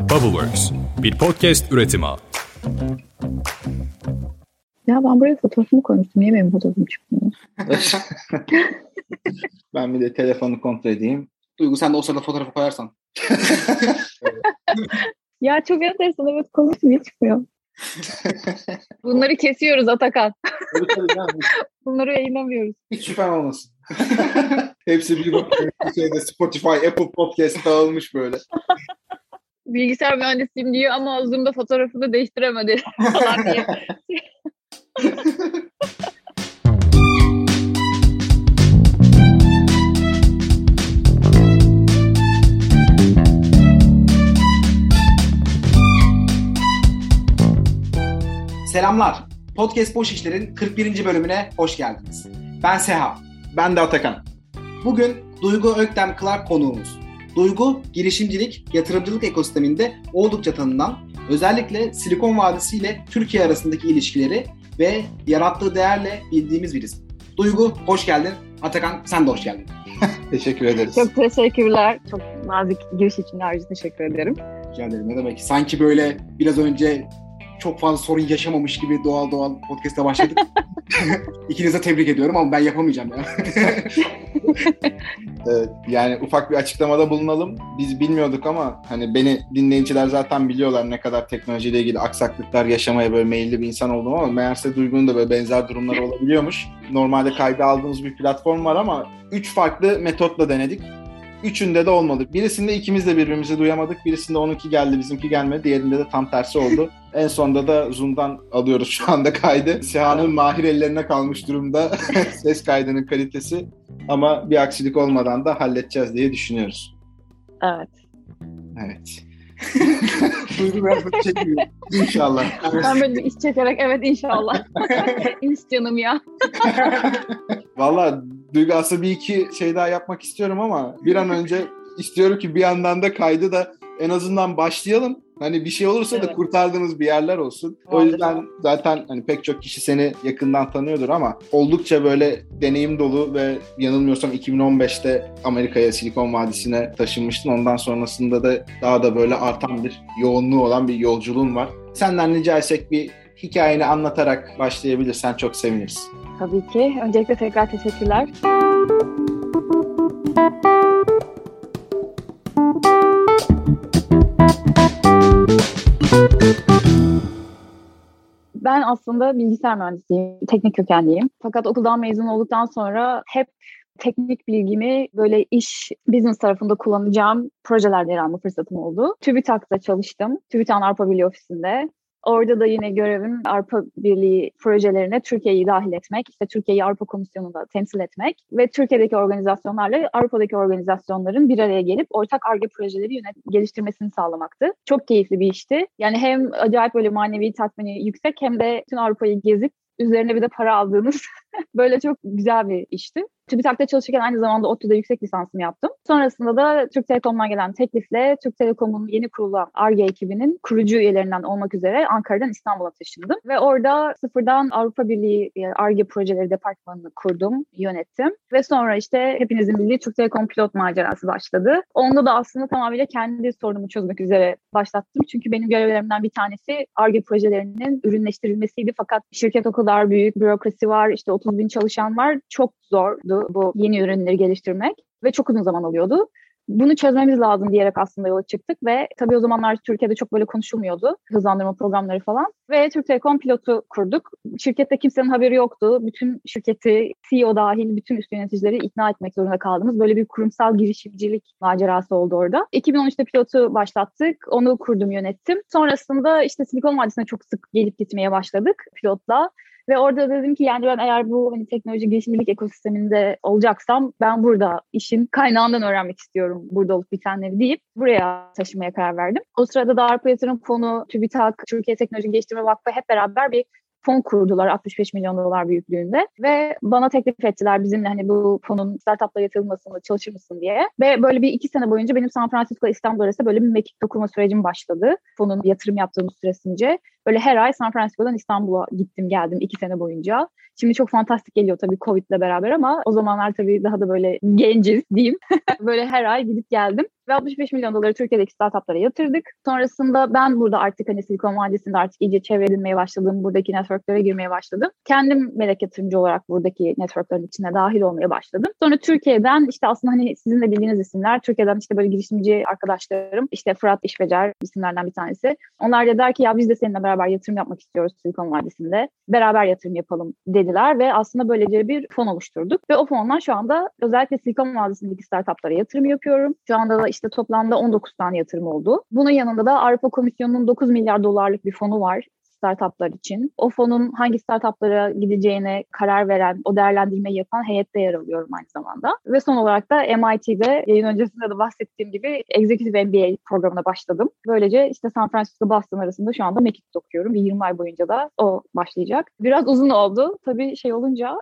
Bubbleworks, bir podcast üretimi. Ya ben buraya fotoğrafımı koymuştum. Niye benim fotoğrafım çıkmıyor? ben bir de telefonu kontrol edeyim. Duygu sen de o sırada fotoğrafı koyarsan. ya çok enteresan evet konuştum niye çıkmıyor? Bunları kesiyoruz Atakan. Bunları yayınlamıyoruz. Hiç şüphem olmasın. Hepsi bir şeyde Spotify, Apple Podcast dağılmış böyle. Bilgisayar mühendisiyim diyor ama Zoom'da fotoğrafını değiştiremedi falan diye. Selamlar. Podcast Boş İşler'in 41. bölümüne hoş geldiniz. Ben Seha. Ben de Atakan. Bugün Duygu Öktem Clark konuğumuz. Duygu, girişimcilik, yatırımcılık ekosisteminde oldukça tanınan, özellikle Silikon Vadisi ile Türkiye arasındaki ilişkileri ve yarattığı değerle bildiğimiz birisi. Duygu, hoş geldin. Atakan, sen de hoş geldin. Teşekkür ederiz. Çok teşekkürler. Çok nazik giriş için ayrıca teşekkür ederim. Rica ederim. Ne demek? Sanki böyle biraz önce çok fazla sorun yaşamamış gibi doğal doğal podcast'a başladık. İkinize tebrik ediyorum ama ben yapamayacağım ya. yani ufak bir açıklamada bulunalım. Biz bilmiyorduk ama hani beni dinleyiciler zaten biliyorlar ne kadar teknolojiyle ilgili aksaklıklar yaşamaya böyle meyilli bir insan oldum ama meğerse Duygu'nun da böyle benzer durumları olabiliyormuş. Normalde kayda aldığımız bir platform var ama üç farklı metotla denedik. Üçünde de olmadı. Birisinde ikimiz de birbirimizi duyamadık. Birisinde onunki geldi, bizimki gelmedi. Diğerinde de tam tersi oldu. en sonunda da Zoom'dan alıyoruz şu anda kaydı. Siha'nın mahir ellerine kalmış durumda ses kaydının kalitesi. Ama bir aksilik olmadan da halledeceğiz diye düşünüyoruz. Evet. Evet. Duygu biraz çekiyor. İnşallah. Ben böyle bir iş çekerek evet inşallah. İnş canım ya. Valla Duygu aslında bir iki şey daha yapmak istiyorum ama bir an önce istiyorum ki bir yandan da kaydı da en azından başlayalım. Hani bir şey olursa evet. da kurtardığımız bir yerler olsun. O yüzden zaten hani pek çok kişi seni yakından tanıyordur ama oldukça böyle deneyim dolu ve yanılmıyorsam 2015'te Amerika'ya Silikon Vadisi'ne taşınmıştın. Ondan sonrasında da daha da böyle artan bir yoğunluğu olan bir yolculuğun var. Senden rica etsek bir hikayeni anlatarak başlayabilirsen çok seviniriz. Tabii ki. Öncelikle tekrar teşekkürler. Ben aslında bilgisayar mühendisiyim, teknik kökenliyim. Fakat okuldan mezun olduktan sonra hep teknik bilgimi böyle iş, business tarafında kullanacağım projelerde yer alma fırsatım oldu. TÜBİTAK'ta çalıştım. TÜBİTAK'ın Avrupa Birliği ofisinde. Orada da yine görevim Avrupa Birliği projelerine Türkiye'yi dahil etmek, işte Türkiye'yi Avrupa Komisyonu'nda temsil etmek ve Türkiye'deki organizasyonlarla Avrupa'daki organizasyonların bir araya gelip ortak ARGE projeleri yönet geliştirmesini sağlamaktı. Çok keyifli bir işti. Yani hem acayip böyle manevi tatmini yüksek hem de tüm Avrupa'yı gezip üzerine bir de para aldığınız böyle çok güzel bir işti. TÜBİTAK'ta çalışırken aynı zamanda ODTÜ'de yüksek lisansımı yaptım. Sonrasında da Türk Telekom'dan gelen teklifle Türk Telekom'un yeni kurulan ARGE ekibinin kurucu üyelerinden olmak üzere Ankara'dan İstanbul'a taşındım. Ve orada sıfırdan Avrupa Birliği ARGE projeleri departmanını kurdum, yönettim. Ve sonra işte hepinizin bildiği Türk Telekom pilot macerası başladı. Onda da aslında tamamıyla kendi sorunumu çözmek üzere başlattım. Çünkü benim görevlerimden bir tanesi ARGE projelerinin ürünleştirilmesiydi. Fakat şirket o kadar büyük, bürokrasi var, işte 30 bin çalışan var. Çok zordu bu yeni ürünleri geliştirmek ve çok uzun zaman alıyordu. Bunu çözmemiz lazım diyerek aslında yola çıktık ve tabii o zamanlar Türkiye'de çok böyle konuşulmuyordu hızlandırma programları falan ve Türk Telekom pilotu kurduk. Şirkette kimsenin haberi yoktu. Bütün şirketi CEO dahil bütün üst yöneticileri ikna etmek zorunda kaldığımız böyle bir kurumsal girişimcilik macerası oldu orada. 2013'te pilotu başlattık. Onu kurdum yönettim. Sonrasında işte Silikon Vadisi'ne çok sık gelip gitmeye başladık pilotla. Ve orada dedim ki yani ben eğer bu hani teknoloji girişimcilik ekosisteminde olacaksam ben burada işin kaynağından öğrenmek istiyorum burada olup bitenleri deyip buraya taşımaya karar verdim. O sırada da Avrupa Yatırım Fonu, TÜBİTAK, Türkiye Teknoloji Geliştirme Vakfı hep beraber bir fon kurdular 65 milyon dolar büyüklüğünde ve bana teklif ettiler bizimle hani bu fonun startupla yatırılmasını çalışır mısın diye. Ve böyle bir iki sene boyunca benim San Francisco İstanbul arasında böyle bir mekik dokuma sürecim başladı. Fonun yatırım yaptığımız süresince. Böyle her ay San Francisco'dan İstanbul'a gittim geldim iki sene boyunca. Şimdi çok fantastik geliyor tabii Covid'le beraber ama o zamanlar tabii daha da böyle genciz diyeyim. böyle her ay gidip geldim. Ve 65 milyon doları Türkiye'deki startuplara yatırdık. Sonrasında ben burada artık hani Silikon Vadisi'nde artık iyice çevre başladım. Buradaki networklere girmeye başladım. Kendim melek yatırımcı olarak buradaki networklerin içine dahil olmaya başladım. Sonra Türkiye'den işte aslında hani sizin de bildiğiniz isimler. Türkiye'den işte böyle girişimci arkadaşlarım. işte Fırat İşbecer isimlerden bir tanesi. Onlar da der ki ya biz de seninle beraber yatırım yapmak istiyoruz Silikon Vadisi'nde. Beraber yatırım yapalım dediler ve aslında böylece bir fon oluşturduk. Ve o fondan şu anda özellikle Silikon Vadisi'ndeki startuplara yatırım yapıyorum. Şu anda da işte toplamda 19 tane yatırım oldu. Bunun yanında da Avrupa Komisyonu'nun 9 milyar dolarlık bir fonu var startuplar için. O fonun hangi startuplara gideceğine karar veren, o değerlendirmeyi yapan heyette yer alıyorum aynı zamanda. Ve son olarak da MIT'de yayın öncesinde de bahsettiğim gibi Executive MBA programına başladım. Böylece işte San Francisco Boston arasında şu anda mektup okuyorum. Bir 20 ay boyunca da o başlayacak. Biraz uzun oldu. Tabii şey olunca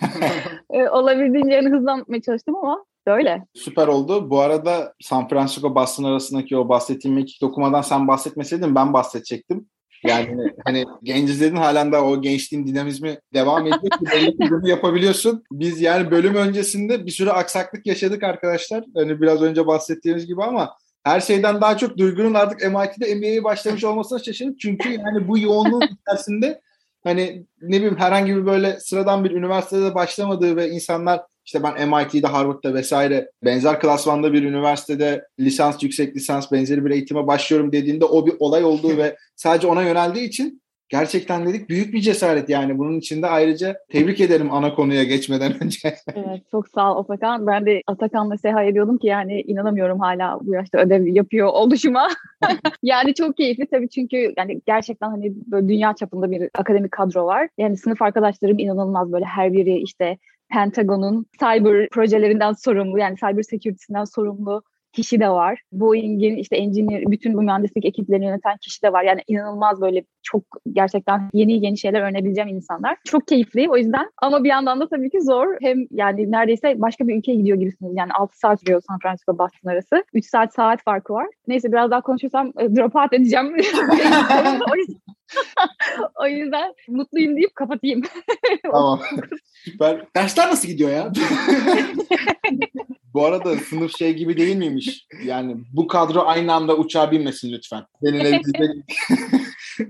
e, olabildiğince en hızlı anlatmaya çalıştım ama Böyle. Süper oldu. Bu arada San Francisco Boston arasındaki o bahsettiğim mekik dokumadan sen bahsetmeseydin ben bahsedecektim. Yani hani genç izledin halen daha o gençliğin dinamizmi devam ediyor belli yapabiliyorsun. Biz yani bölüm öncesinde bir sürü aksaklık yaşadık arkadaşlar. Hani biraz önce bahsettiğimiz gibi ama her şeyden daha çok Duygu'nun artık MIT'de MBA'ye başlamış olmasına şaşırdım. Çünkü yani bu yoğunluğun içerisinde hani ne bileyim herhangi bir böyle sıradan bir üniversitede başlamadığı ve insanlar işte ben MIT'de, Harvard'da vesaire benzer klasmanda bir üniversitede lisans, yüksek lisans benzeri bir eğitime başlıyorum dediğinde o bir olay olduğu ve sadece ona yöneldiği için gerçekten dedik büyük bir cesaret yani. Bunun için de ayrıca tebrik ederim ana konuya geçmeden önce. evet çok sağ ol Atakan. Ben de Atakan'la seha ediyordum ki yani inanamıyorum hala bu yaşta ödev yapıyor oluşuma. yani çok keyifli tabii çünkü yani gerçekten hani böyle dünya çapında bir akademik kadro var. Yani sınıf arkadaşlarım inanılmaz böyle her biri işte Pentagon'un cyber projelerinden sorumlu yani cyber security'sinden sorumlu kişi de var. Boeing'in işte engineer, bütün bu mühendislik ekiplerini yöneten kişi de var. Yani inanılmaz böyle çok gerçekten yeni yeni şeyler öğrenebileceğim insanlar. Çok keyifli o yüzden. Ama bir yandan da tabii ki zor. Hem yani neredeyse başka bir ülkeye gidiyor gibisiniz. Yani 6 saat sürüyor San Francisco Boston arası. 3 saat saat farkı var. Neyse biraz daha konuşursam e, drop out edeceğim. o, yüzden, o yüzden mutluyum deyip kapatayım. Tamam. Süper. Dersler nasıl gidiyor ya? Bu arada sınıf şey gibi değil miymiş? Yani bu kadro aynı anda uçağa binmesin lütfen. Seninle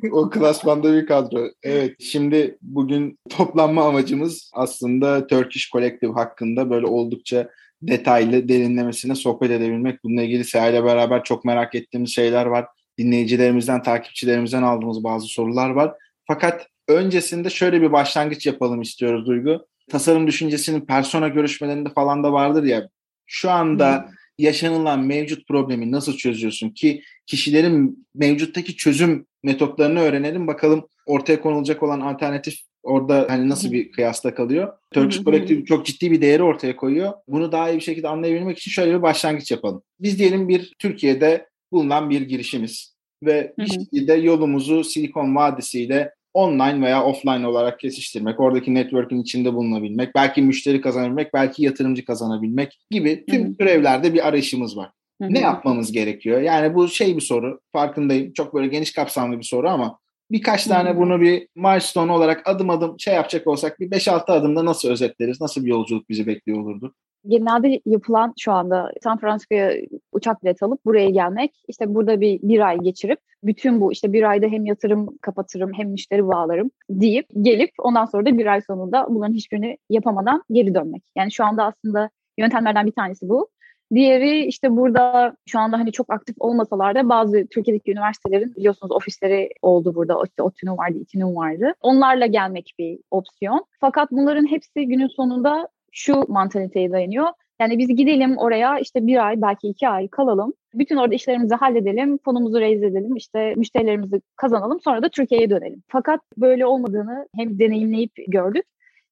o klasmanda bir kadro. Evet şimdi bugün toplanma amacımız aslında Turkish Collective hakkında böyle oldukça detaylı derinlemesine sohbet edebilmek. Bununla ilgili Seha ile beraber çok merak ettiğimiz şeyler var. Dinleyicilerimizden, takipçilerimizden aldığımız bazı sorular var. Fakat öncesinde şöyle bir başlangıç yapalım istiyoruz Duygu. Tasarım düşüncesinin persona görüşmelerinde falan da vardır ya. Şu anda hmm. yaşanılan mevcut problemi nasıl çözüyorsun ki kişilerin mevcuttaki çözüm metotlarını öğrenelim bakalım ortaya konulacak olan alternatif orada hani nasıl bir kıyasla kalıyor. Turkish Collective çok ciddi bir değeri ortaya koyuyor. Bunu daha iyi bir şekilde anlayabilmek için şöyle bir başlangıç yapalım. Biz diyelim bir Türkiye'de bulunan bir girişimiz ve bir şekilde yolumuzu Silikon Vadisi ile online veya offline olarak kesiştirmek, oradaki network'ün içinde bulunabilmek, belki müşteri kazanabilmek, belki yatırımcı kazanabilmek gibi tüm Hı-hı. görevlerde bir arayışımız var. Hı-hı. Ne yapmamız gerekiyor? Yani bu şey bir soru, farkındayım. Çok böyle geniş kapsamlı bir soru ama birkaç tane Hı-hı. bunu bir milestone olarak adım adım şey yapacak olsak bir 5-6 adımda nasıl özetleriz? Nasıl bir yolculuk bizi bekliyor olurdu? Genelde yapılan şu anda San Francisco'ya uçak bileti alıp buraya gelmek, işte burada bir, bir ay geçirip bütün bu işte bir ayda hem yatırım kapatırım hem müşteri bağlarım deyip gelip ondan sonra da bir ay sonunda bunların hiçbirini yapamadan geri dönmek. Yani şu anda aslında yöntemlerden bir tanesi bu. Diğeri işte burada şu anda hani çok aktif olmasalar da bazı Türkiye'deki üniversitelerin biliyorsunuz ofisleri oldu burada. İşte ODTÜ'nün vardı, İTÜ'nün vardı. Onlarla gelmek bir opsiyon. Fakat bunların hepsi günün sonunda şu mantaliteye dayanıyor. Yani biz gidelim oraya işte bir ay belki iki ay kalalım. Bütün orada işlerimizi halledelim, fonumuzu raise edelim, işte müşterilerimizi kazanalım sonra da Türkiye'ye dönelim. Fakat böyle olmadığını hem deneyimleyip gördük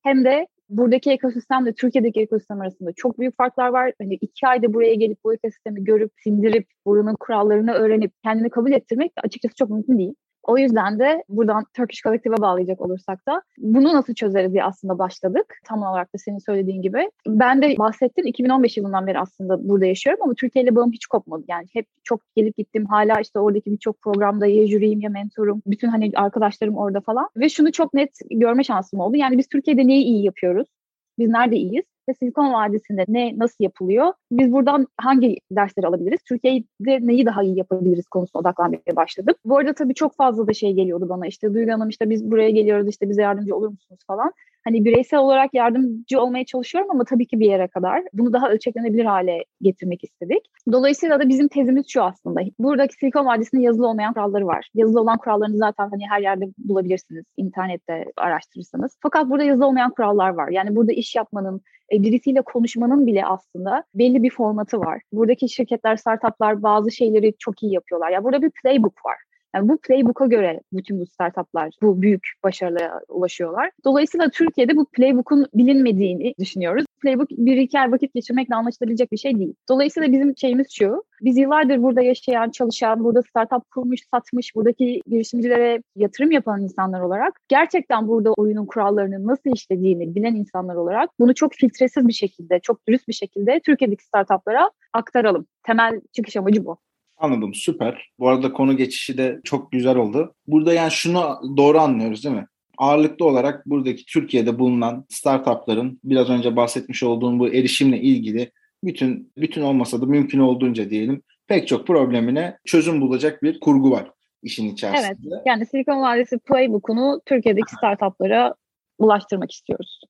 hem de buradaki ekosistemle Türkiye'deki ekosistem arasında çok büyük farklar var. Hani iki ayda buraya gelip bu ekosistemi görüp, sindirip, buranın kurallarını öğrenip kendini kabul ettirmek açıkçası çok mümkün değil. O yüzden de buradan Turkish Collective'e bağlayacak olursak da bunu nasıl çözeriz diye aslında başladık. Tam olarak da senin söylediğin gibi. Ben de bahsettim 2015 yılından beri aslında burada yaşıyorum ama Türkiye ile bağım hiç kopmadı. Yani hep çok gelip gittim. Hala işte oradaki birçok programda ya jüriyim ya mentorum. Bütün hani arkadaşlarım orada falan. Ve şunu çok net görme şansım oldu. Yani biz Türkiye'de neyi iyi yapıyoruz? Biz nerede iyiyiz? Ve Silikon Vadisi'nde ne nasıl yapılıyor? Biz buradan hangi dersleri alabiliriz? Türkiye'de neyi daha iyi yapabiliriz konusuna odaklanmaya başladım. Bu arada tabii çok fazla da şey geliyordu bana. İşte Duygu Hanım işte biz buraya geliyoruz işte bize yardımcı olur musunuz falan hani bireysel olarak yardımcı olmaya çalışıyorum ama tabii ki bir yere kadar. Bunu daha ölçeklenebilir hale getirmek istedik. Dolayısıyla da bizim tezimiz şu aslında. Buradaki Silikon Vadisi'nde yazılı olmayan kuralları var. Yazılı olan kurallarını zaten hani her yerde bulabilirsiniz. internette araştırırsanız. Fakat burada yazılı olmayan kurallar var. Yani burada iş yapmanın, e, birisiyle konuşmanın bile aslında belli bir formatı var. Buradaki şirketler, startuplar bazı şeyleri çok iyi yapıyorlar. Ya yani burada bir playbook var. Yani bu playbook'a göre bütün bu startuplar bu büyük başarıya ulaşıyorlar. Dolayısıyla Türkiye'de bu playbook'un bilinmediğini düşünüyoruz. Playbook bir iki ay vakit geçirmekle anlaşılabilecek bir şey değil. Dolayısıyla bizim şeyimiz şu. Biz yıllardır burada yaşayan, çalışan, burada startup kurmuş, satmış, buradaki girişimcilere yatırım yapan insanlar olarak gerçekten burada oyunun kurallarını nasıl işlediğini bilen insanlar olarak bunu çok filtresiz bir şekilde, çok dürüst bir şekilde Türkiye'deki startuplara aktaralım. Temel çıkış amacı bu. Anladım süper. Bu arada konu geçişi de çok güzel oldu. Burada yani şunu doğru anlıyoruz değil mi? Ağırlıklı olarak buradaki Türkiye'de bulunan startupların biraz önce bahsetmiş olduğum bu erişimle ilgili bütün bütün olmasa da mümkün olduğunca diyelim pek çok problemine çözüm bulacak bir kurgu var işin içerisinde. Evet. Yani Silikon Vadisi Playbook'unu Türkiye'deki startuplara ulaştırmak istiyoruz.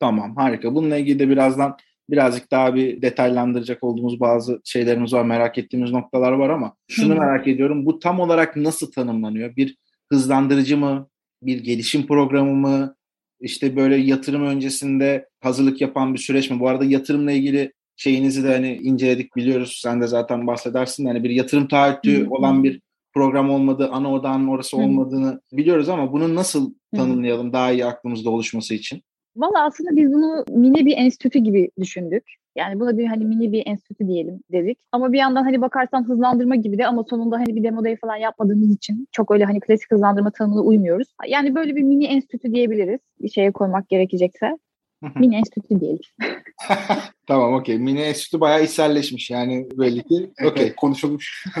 Tamam harika. Bununla ilgili de birazdan birazcık daha bir detaylandıracak olduğumuz bazı şeylerimiz var, merak ettiğimiz noktalar var ama şunu merak ediyorum. Bu tam olarak nasıl tanımlanıyor? Bir hızlandırıcı mı? Bir gelişim programı mı? İşte böyle yatırım öncesinde hazırlık yapan bir süreç mi? Bu arada yatırımla ilgili şeyinizi de hani inceledik biliyoruz. Sen de zaten bahsedersin. Hani bir yatırım taahhütü olan bir program olmadığı, ana odağının orası olmadığını biliyoruz ama bunu nasıl tanımlayalım daha iyi aklımızda oluşması için? Valla aslında biz bunu mini bir enstitü gibi düşündük. Yani buna bir hani mini bir enstitü diyelim dedik. Ama bir yandan hani bakarsan hızlandırma gibi de ama sonunda hani bir demo day falan yapmadığımız için çok öyle hani klasik hızlandırma tanımına uymuyoruz. Yani böyle bir mini enstitü diyebiliriz. Bir şeye koymak gerekecekse. mini enstitü diyelim. tamam okey. Mini enstitü bayağı içselleşmiş yani belli ki. Okey konuşulmuş.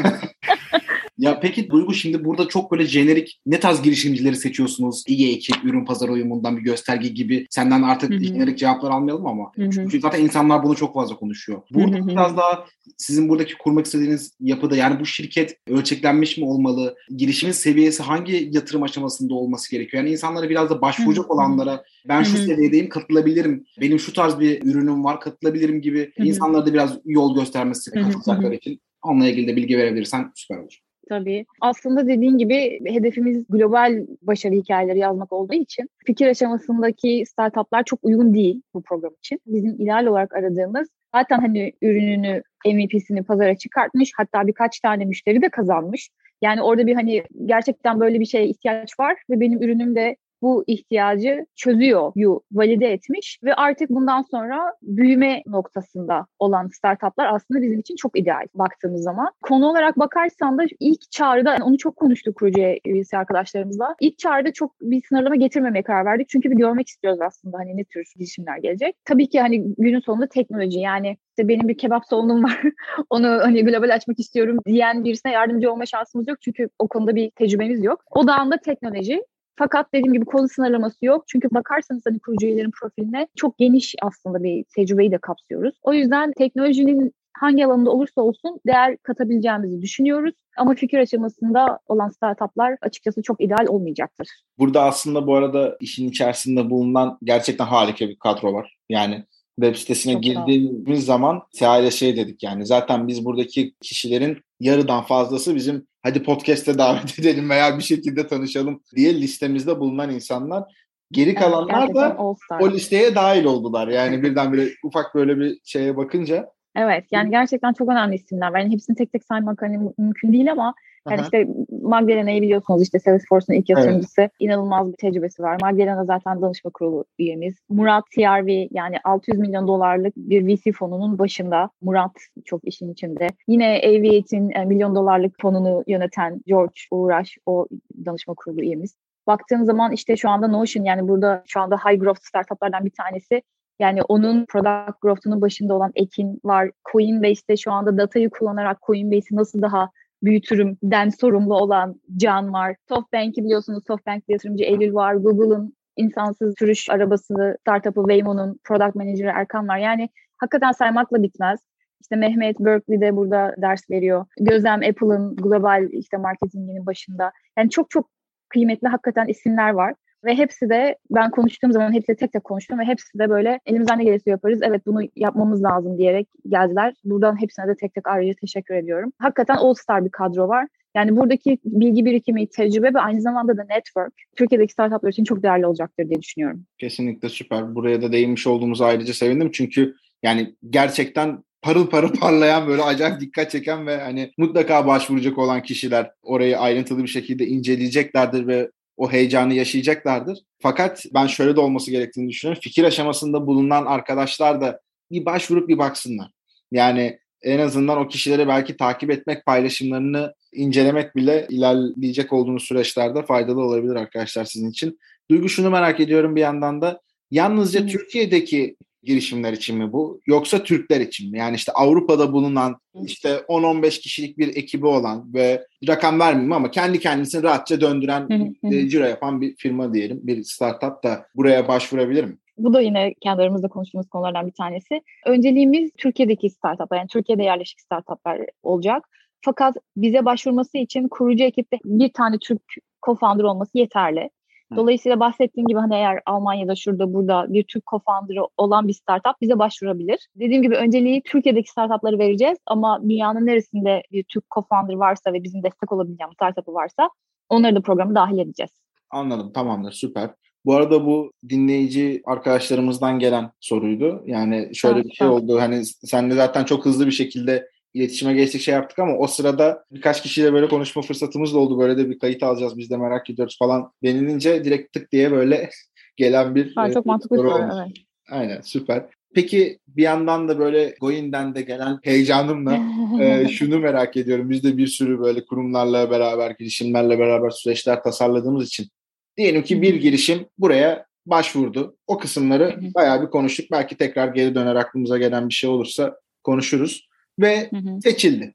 Ya peki Duygu şimdi burada çok böyle jenerik ne tarz girişimcileri seçiyorsunuz? İyi ekip, ürün pazar uyumundan bir gösterge gibi. Senden artık Hı-hı. jenerik cevaplar almayalım ama. Hı-hı. Çünkü zaten insanlar bunu çok fazla konuşuyor. Burada Hı-hı. biraz daha sizin buradaki kurmak istediğiniz yapıda yani bu şirket ölçeklenmiş mi olmalı? Girişimin seviyesi hangi yatırım aşamasında olması gerekiyor? Yani insanlara biraz da başvuracak Hı-hı. olanlara ben şu Hı-hı. seviyedeyim katılabilirim. Benim şu tarz bir ürünüm var katılabilirim gibi Hı-hı. insanlara da biraz yol göstermesi katılacaklar için. Onunla ilgili de bilgi verebilirsen süper olur. Tabii. Aslında dediğin gibi hedefimiz global başarı hikayeleri yazmak olduğu için fikir aşamasındaki startuplar çok uygun değil bu program için. Bizim ideal olarak aradığımız zaten hani ürününü MVP'sini pazara çıkartmış hatta birkaç tane müşteri de kazanmış. Yani orada bir hani gerçekten böyle bir şeye ihtiyaç var ve benim ürünüm de bu ihtiyacı çözüyor, yu valide etmiş ve artık bundan sonra büyüme noktasında olan startuplar aslında bizim için çok ideal baktığımız zaman. Konu olarak bakarsan da ilk çağrıda yani onu çok konuştuk proje üyesi arkadaşlarımızla. İlk çağrıda çok bir sınırlama getirmemeye karar verdik. Çünkü bir görmek istiyoruz aslında hani ne tür girişimler gelecek. Tabii ki hani günün sonunda teknoloji yani işte benim bir kebap salonum var. Onu hani global açmak istiyorum diyen birisine yardımcı olma şansımız yok. Çünkü o konuda bir tecrübemiz yok. O da teknoloji fakat dediğim gibi konu sınırlaması yok. Çünkü bakarsanız hani kurucu üyelerin profiline çok geniş aslında bir tecrübeyi de kapsıyoruz. O yüzden teknolojinin hangi alanda olursa olsun değer katabileceğimizi düşünüyoruz. Ama fikir aşamasında olan startuplar açıkçası çok ideal olmayacaktır. Burada aslında bu arada işin içerisinde bulunan gerçekten harika bir kadro var. Yani web sitesine Çok girdiğimiz zaman Seha şey dedik yani zaten biz buradaki kişilerin yarıdan fazlası bizim hadi podcast'e davet edelim veya bir şekilde tanışalım diye listemizde bulunan insanlar. Geri kalanlar evet, da o listeye dahil oldular. Yani birdenbire ufak böyle bir şeye bakınca Evet yani gerçekten çok önemli isimler var. Yani hepsini tek tek saymak hani mümkün değil ama yani Aha. işte Magdalena'yı biliyorsunuz işte Salesforce'un ilk yatırımcısı. Evet. inanılmaz bir tecrübesi var. Magdalena zaten danışma kurulu üyemiz. Murat TRV yani 600 milyon dolarlık bir VC fonunun başında. Murat çok işin içinde. Yine Aviate'in e, milyon dolarlık fonunu yöneten George Uğraş o danışma kurulu üyemiz. Baktığın zaman işte şu anda Notion yani burada şu anda high growth startuplardan bir tanesi yani onun product growth'unun başında olan Ekin var. Coinbase'de şu anda datayı kullanarak Coinbase'i nasıl daha büyütürüm den sorumlu olan Can var. SoftBank'i biliyorsunuz SoftBank yatırımcı Eylül var. Google'ın insansız sürüş arabası startup'ı Waymo'nun product manager'ı Erkan var. Yani hakikaten saymakla bitmez. İşte Mehmet Berkeley'de burada ders veriyor. Gözlem Apple'ın global işte marketinginin başında. Yani çok çok kıymetli hakikaten isimler var. Ve hepsi de ben konuştuğum zaman hepsi tek tek konuştum ve hepsi de böyle elimizden ne gelirse yaparız. Evet bunu yapmamız lazım diyerek geldiler. Buradan hepsine de tek tek ayrıca teşekkür ediyorum. Hakikaten all star bir kadro var. Yani buradaki bilgi birikimi, tecrübe ve aynı zamanda da network Türkiye'deki startuplar için çok değerli olacaktır diye düşünüyorum. Kesinlikle süper. Buraya da değinmiş olduğumuz ayrıca sevindim. Çünkü yani gerçekten parıl parıl parlayan böyle acayip dikkat çeken ve hani mutlaka başvuracak olan kişiler orayı ayrıntılı bir şekilde inceleyeceklerdir ve o heyecanı yaşayacaklardır. Fakat ben şöyle de olması gerektiğini düşünüyorum. Fikir aşamasında bulunan arkadaşlar da bir başvurup bir baksınlar. Yani en azından o kişileri belki takip etmek, paylaşımlarını incelemek bile ilerleyecek olduğunuz süreçlerde faydalı olabilir arkadaşlar sizin için. Duygu şunu merak ediyorum bir yandan da yalnızca Türkiye'deki girişimler için mi bu yoksa Türkler için mi? Yani işte Avrupa'da bulunan işte 10-15 kişilik bir ekibi olan ve rakam vermeyeyim ama kendi kendisini rahatça döndüren e, ciro yapan bir firma diyelim bir startup da buraya başvurabilir mi? Bu da yine kendi aramızda konuştuğumuz konulardan bir tanesi. Önceliğimiz Türkiye'deki startuplar yani Türkiye'de yerleşik startuplar olacak. Fakat bize başvurması için kurucu ekipte bir tane Türk co-founder olması yeterli. Dolayısıyla bahsettiğim gibi hani eğer Almanya'da şurada burada bir Türk co-founder'ı olan bir startup bize başvurabilir. Dediğim gibi önceliği Türkiye'deki startupları vereceğiz ama dünyanın neresinde bir Türk co-founder varsa ve bizim destek olabileceğimiz startup'ı varsa onları da programa dahil edeceğiz. Anladım tamamdır süper. Bu arada bu dinleyici arkadaşlarımızdan gelen soruydu. Yani şöyle evet, bir şey oldu. Hani sen de zaten çok hızlı bir şekilde iletişime geçtik şey yaptık ama o sırada birkaç kişiyle böyle konuşma fırsatımız da oldu. Böyle de bir kayıt alacağız biz de merak ediyoruz falan denilince direkt tık diye böyle gelen bir ha, çok mantıklı soru olmuş. Evet. Aynen süper. Peki bir yandan da böyle Goin'den de gelen heyecanımla e, şunu merak ediyorum. Biz de bir sürü böyle kurumlarla beraber, girişimlerle beraber süreçler tasarladığımız için diyelim ki bir girişim buraya başvurdu. O kısımları bayağı bir konuştuk. Belki tekrar geri döner aklımıza gelen bir şey olursa konuşuruz ve hı hı. seçildi.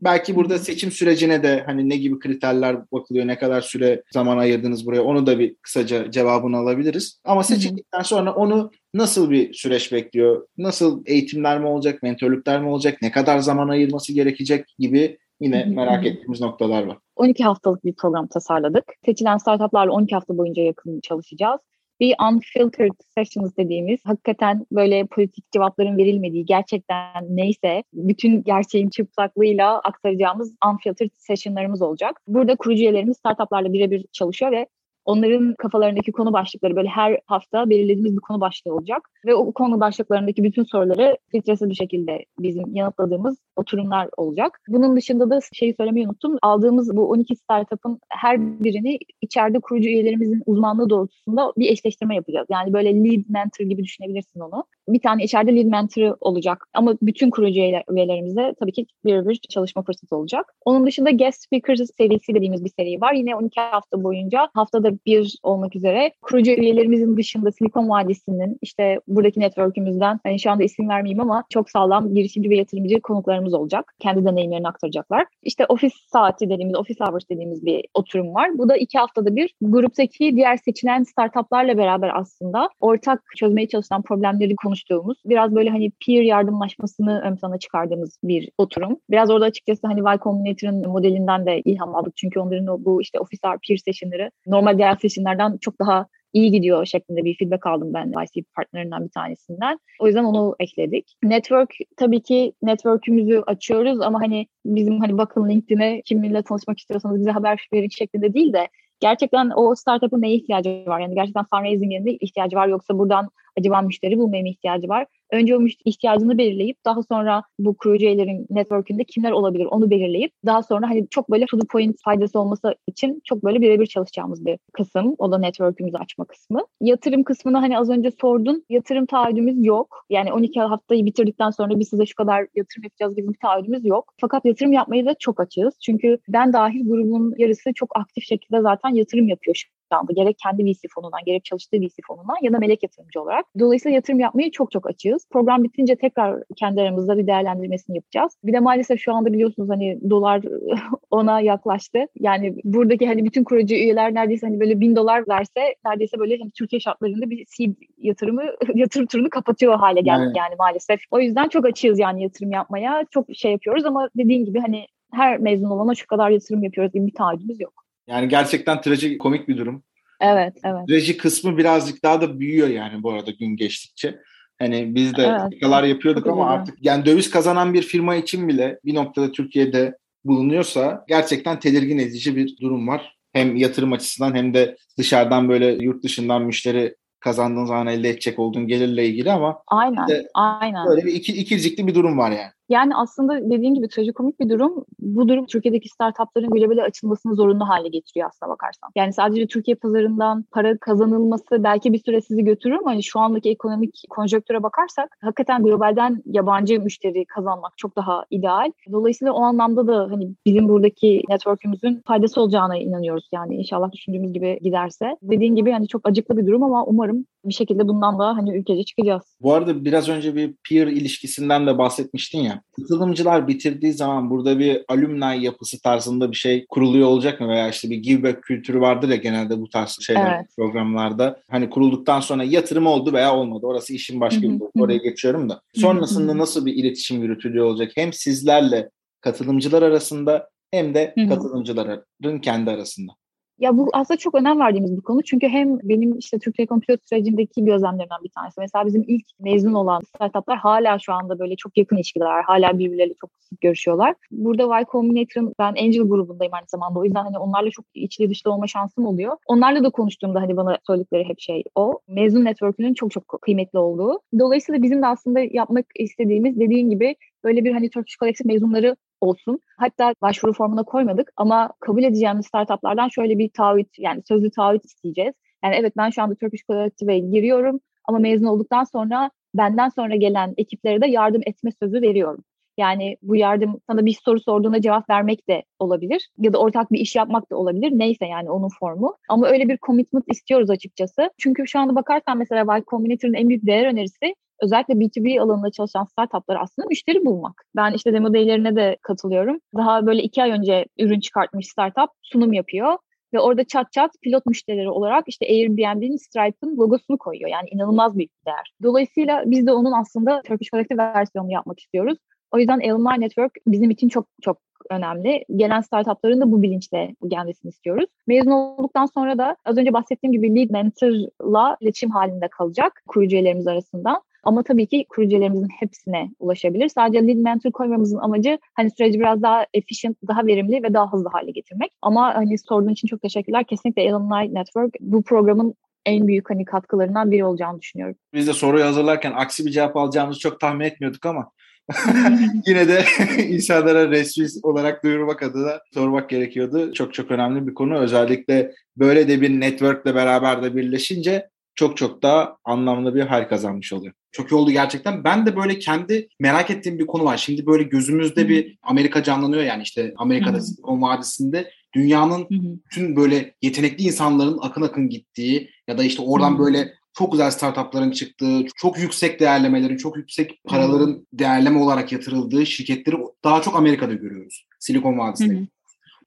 Belki burada seçim sürecine de hani ne gibi kriterler bakılıyor, ne kadar süre zaman ayırdınız buraya onu da bir kısaca cevabını alabiliriz. Ama seçildikten sonra onu nasıl bir süreç bekliyor? Nasıl eğitimler mi olacak, mentörlükler mi olacak, ne kadar zaman ayırması gerekecek gibi yine merak ettiğimiz noktalar var. 12 haftalık bir program tasarladık. Seçilen startuplarla 12 hafta boyunca yakın çalışacağız bir unfiltered sessions dediğimiz hakikaten böyle politik cevapların verilmediği gerçekten neyse bütün gerçeğin çıplaklığıyla aktaracağımız unfiltered sessionlarımız olacak. Burada kurucu üyelerimiz startuplarla birebir çalışıyor ve Onların kafalarındaki konu başlıkları böyle her hafta belirlediğimiz bir konu başlığı olacak. Ve o konu başlıklarındaki bütün soruları filtresiz bir şekilde bizim yanıtladığımız oturumlar olacak. Bunun dışında da şeyi söylemeyi unuttum. Aldığımız bu 12 startup'ın her birini içeride kurucu üyelerimizin uzmanlığı doğrultusunda bir eşleştirme yapacağız. Yani böyle lead mentor gibi düşünebilirsin onu. Bir tane içeride lead mentor olacak. Ama bütün kurucu üyelerimize tabii ki bir bir çalışma fırsatı olacak. Onun dışında guest speakers serisi dediğimiz bir seri var. Yine 12 hafta boyunca haftada bir olmak üzere kurucu üyelerimizin dışında Silikon Vadisi'nin işte buradaki network'ümüzden hani şu anda isim vermeyeyim ama çok sağlam girişimci ve yatırımcı konuklarımız olacak. Kendi deneyimlerini aktaracaklar. İşte ofis saati dediğimiz, ofis hours dediğimiz bir oturum var. Bu da iki haftada bir gruptaki diğer seçilen startuplarla beraber aslında ortak çözmeye çalışılan problemleri konuştuğumuz, biraz böyle hani peer yardımlaşmasını ön plana çıkardığımız bir oturum. Biraz orada açıkçası hani Y Combinator'ın modelinden de ilham aldık. Çünkü onların bu işte ofis hour peer session'ları normal diğer session'lerden çok daha iyi gidiyor şeklinde bir feedback aldım ben YC partnerinden bir tanesinden. O yüzden onu ekledik. Network tabii ki network'ümüzü açıyoruz ama hani bizim hani bakın LinkedIn'e kiminle tanışmak istiyorsanız bize haber verin şeklinde değil de gerçekten o startup'ın neye ihtiyacı var? Yani gerçekten fundraising'e ihtiyacı var yoksa buradan acaba müşteri bulmaya mı ihtiyacı var? Önce o müşteri ihtiyacını belirleyip daha sonra bu kurucu üyelerin network'ünde kimler olabilir onu belirleyip daha sonra hani çok böyle to the point faydası olması için çok böyle birebir çalışacağımız bir kısım. O da network'ümüzü açma kısmı. Yatırım kısmını hani az önce sordun. Yatırım taahhüdümüz yok. Yani 12 haftayı bitirdikten sonra biz size şu kadar yatırım yapacağız bizim bir taahhüdümüz yok. Fakat yatırım yapmayı da çok açığız. Çünkü ben dahil grubun yarısı çok aktif şekilde zaten yatırım yapıyor anda gerek kendi VC fonundan gerek çalıştığı VC fonundan ya da melek yatırımcı olarak. Dolayısıyla yatırım yapmayı çok çok açığız. Program bitince tekrar kendi aramızda bir değerlendirmesini yapacağız. Bir de maalesef şu anda biliyorsunuz hani dolar ona yaklaştı. Yani buradaki hani bütün kurucu üyeler neredeyse hani böyle bin dolar verse neredeyse böyle hani Türkiye şartlarında bir seed yatırımı yatırım turunu kapatıyor hale geldik yani. yani maalesef. O yüzden çok açığız yani yatırım yapmaya. Çok şey yapıyoruz ama dediğin gibi hani her mezun olana şu kadar yatırım yapıyoruz gibi bir taahhüdümüz yok. Yani gerçekten trajik komik bir durum. Evet, evet. Trajik kısmı birazcık daha da büyüyor yani bu arada gün geçtikçe. Hani biz de evet. yapıyorduk Çok ama artık yani döviz kazanan bir firma için bile bir noktada Türkiye'de bulunuyorsa gerçekten tedirgin edici bir durum var. Hem yatırım açısından hem de dışarıdan böyle yurt dışından müşteri kazandığın zaman elde edecek olduğun gelirle ilgili ama aynen, aynen. böyle bir iki, ikircikli bir durum var yani. Yani aslında dediğin gibi trajikomik bir durum. Bu durum Türkiye'deki startupların globale açılmasını zorunlu hale getiriyor aslına bakarsan. Yani sadece Türkiye pazarından para kazanılması belki bir süre sizi götürür ama hani şu andaki ekonomik konjöktüre bakarsak hakikaten globalden yabancı müşteri kazanmak çok daha ideal. Dolayısıyla o anlamda da hani bizim buradaki network'ümüzün faydası olacağına inanıyoruz. Yani inşallah düşündüğümüz gibi giderse. Dediğin gibi hani çok acıklı bir durum ama umarım bir şekilde bundan da hani ülkece çıkacağız. Bu arada biraz önce bir peer ilişkisinden de bahsetmiştin ya. Katılımcılar bitirdiği zaman burada bir alumni yapısı tarzında bir şey kuruluyor olacak mı? Veya işte bir give back kültürü vardır ya genelde bu tarz şeyler evet. programlarda. Hani kurulduktan sonra yatırım oldu veya olmadı. Orası işin başka bir Oraya geçiyorum da. Sonrasında nasıl bir iletişim yürütülüyor olacak? Hem sizlerle katılımcılar arasında hem de katılımcıların kendi arasında. Ya bu aslında çok önem verdiğimiz bir konu. Çünkü hem benim işte Türkiye komplo sürecindeki gözlemlerimden bir tanesi. Mesela bizim ilk mezun olan startuplar hala şu anda böyle çok yakın ilişkiler. Hala birbirleriyle çok sık görüşüyorlar. Burada Y Combinator'ın ben Angel grubundayım aynı zamanda. O yüzden hani onlarla çok içli dışlı olma şansım oluyor. Onlarla da konuştuğumda hani bana söyledikleri hep şey o. Mezun network'ünün çok çok kıymetli olduğu. Dolayısıyla bizim de aslında yapmak istediğimiz dediğin gibi böyle bir hani Turkish Collective mezunları olsun. Hatta başvuru formuna koymadık ama kabul edeceğimiz startuplardan şöyle bir taahhüt yani sözlü taahhüt isteyeceğiz. Yani evet ben şu anda Turkish Collective'e giriyorum ama mezun olduktan sonra benden sonra gelen ekiplere de yardım etme sözü veriyorum. Yani bu yardım sana bir soru sorduğunda cevap vermek de olabilir ya da ortak bir iş yapmak da olabilir. Neyse yani onun formu. Ama öyle bir commitment istiyoruz açıkçası. Çünkü şu anda bakarsan mesela Y Combinator'ın en büyük değer önerisi özellikle B2B alanında çalışan startuplara aslında müşteri bulmak. Ben işte demo day'lerine de katılıyorum. Daha böyle iki ay önce ürün çıkartmış startup sunum yapıyor ve orada çat çat pilot müşterileri olarak işte Airbnb'nin Stripe'ın logosunu koyuyor. Yani inanılmaz büyük bir değer. Dolayısıyla biz de onun aslında Turkish Collective versiyonunu yapmak istiyoruz. O yüzden Alumni Network bizim için çok çok önemli. Gelen startupların da bu bilinçle gelmesini istiyoruz. Mezun olduktan sonra da az önce bahsettiğim gibi lead mentor'la iletişim halinde kalacak kurucu üyelerimiz arasında. Ama tabii ki kurucularımızın hepsine ulaşabilir. Sadece lead mentor koymamızın amacı hani süreci biraz daha efficient, daha verimli ve daha hızlı hale getirmek. Ama hani sorduğun için çok teşekkürler. Kesinlikle Alumni Network bu programın en büyük hani katkılarından biri olacağını düşünüyorum. Biz de soruyu hazırlarken aksi bir cevap alacağımızı çok tahmin etmiyorduk ama yine de insanlara resmi olarak duyurmak adına sormak gerekiyordu. Çok çok önemli bir konu. Özellikle böyle de bir networkle beraber de birleşince çok çok daha anlamlı bir hal kazanmış oluyor. Çok iyi oldu gerçekten. Ben de böyle kendi merak ettiğim bir konu var. Şimdi böyle gözümüzde Hı-hı. bir Amerika canlanıyor yani işte Amerika'da Silikon Vadisi'nde dünyanın Hı-hı. bütün böyle yetenekli insanların akın akın gittiği ya da işte oradan Hı-hı. böyle çok güzel startupların çıktığı, çok yüksek değerlemelerin, çok yüksek paraların değerleme olarak yatırıldığı şirketleri daha çok Amerika'da görüyoruz. Silikon Vadisi'nde. Hı-hı.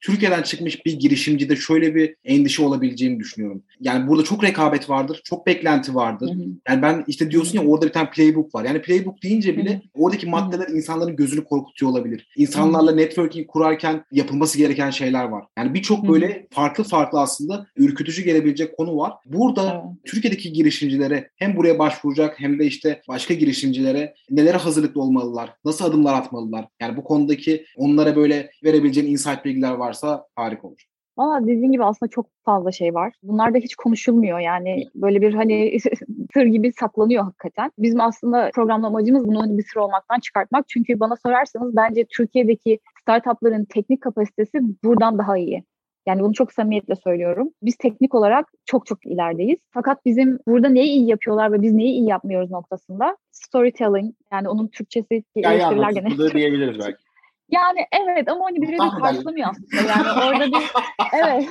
Türkiye'den çıkmış bir girişimcide şöyle bir endişe olabileceğini düşünüyorum. Yani burada çok rekabet vardır, çok beklenti vardır. Hı hı. Yani ben işte diyorsun ya orada bir tane playbook var. Yani playbook deyince bile hı oradaki maddeler insanların gözünü korkutuyor olabilir. İnsanlarla networking kurarken yapılması gereken şeyler var. Yani birçok böyle farklı farklı aslında ürkütücü gelebilecek konu var. Burada. Türkiye'deki girişimcilere hem buraya başvuracak hem de işte başka girişimcilere nelere hazırlıklı olmalılar? Nasıl adımlar atmalılar? Yani bu konudaki onlara böyle verebileceğin insight bilgiler var varsa harika olur. Valla dediğin gibi aslında çok fazla şey var. Bunlar da hiç konuşulmuyor yani böyle bir hani sır gibi saklanıyor hakikaten. Bizim aslında programda amacımız bunu hani bir sır olmaktan çıkartmak. Çünkü bana sorarsanız bence Türkiye'deki startupların teknik kapasitesi buradan daha iyi. Yani bunu çok samimiyetle söylüyorum. Biz teknik olarak çok çok ilerideyiz. Fakat bizim burada neyi iyi yapıyorlar ve biz neyi iyi yapmıyoruz noktasında storytelling yani onun Türkçesi eleştiriler gene. diyebiliriz belki. Yani evet ama hani birbirini karşılamıyor aslında. Yani orada bir evet.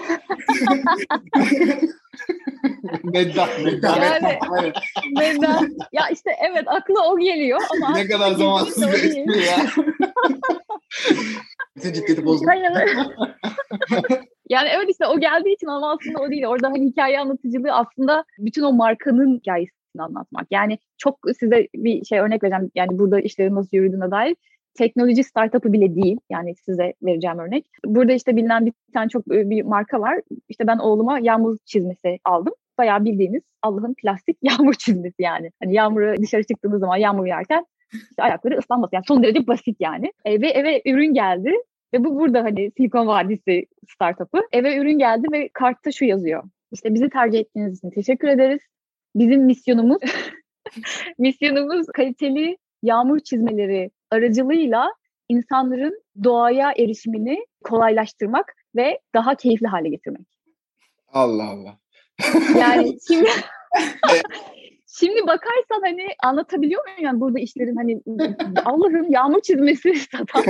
meddah, meddah. Yani, meddah. Ya işte evet aklı o geliyor ama ne kadar zamansız bir espri ya. Bütün ciddiyeti bozdu. yani evet işte o geldiği için ama aslında o değil. Orada hani hikaye anlatıcılığı aslında bütün o markanın hikayesini anlatmak. Yani çok size bir şey örnek vereceğim. Yani burada işlerin nasıl yürüdüğüne dair teknoloji startup'ı bile değil. Yani size vereceğim örnek. Burada işte bilinen bir tane çok bir marka var. İşte ben oğluma yağmur çizmesi aldım. Bayağı bildiğiniz Allah'ın plastik yağmur çizmesi yani. Hani yağmuru dışarı çıktığınız zaman yağmur yağarken işte ayakları ıslanması. Yani son derece basit yani. E, ve eve ürün geldi. Ve bu burada hani Silikon Vadisi startup'ı. Eve ürün geldi ve kartta şu yazıyor. İşte bizi tercih ettiğiniz için teşekkür ederiz. Bizim misyonumuz misyonumuz kaliteli yağmur çizmeleri aracılığıyla insanların doğaya erişimini kolaylaştırmak ve daha keyifli hale getirmek. Allah Allah. Yani şimdi Şimdi bakarsan hani anlatabiliyor muyum yani burada işlerin hani Allah'ım yağmur çizmesi satan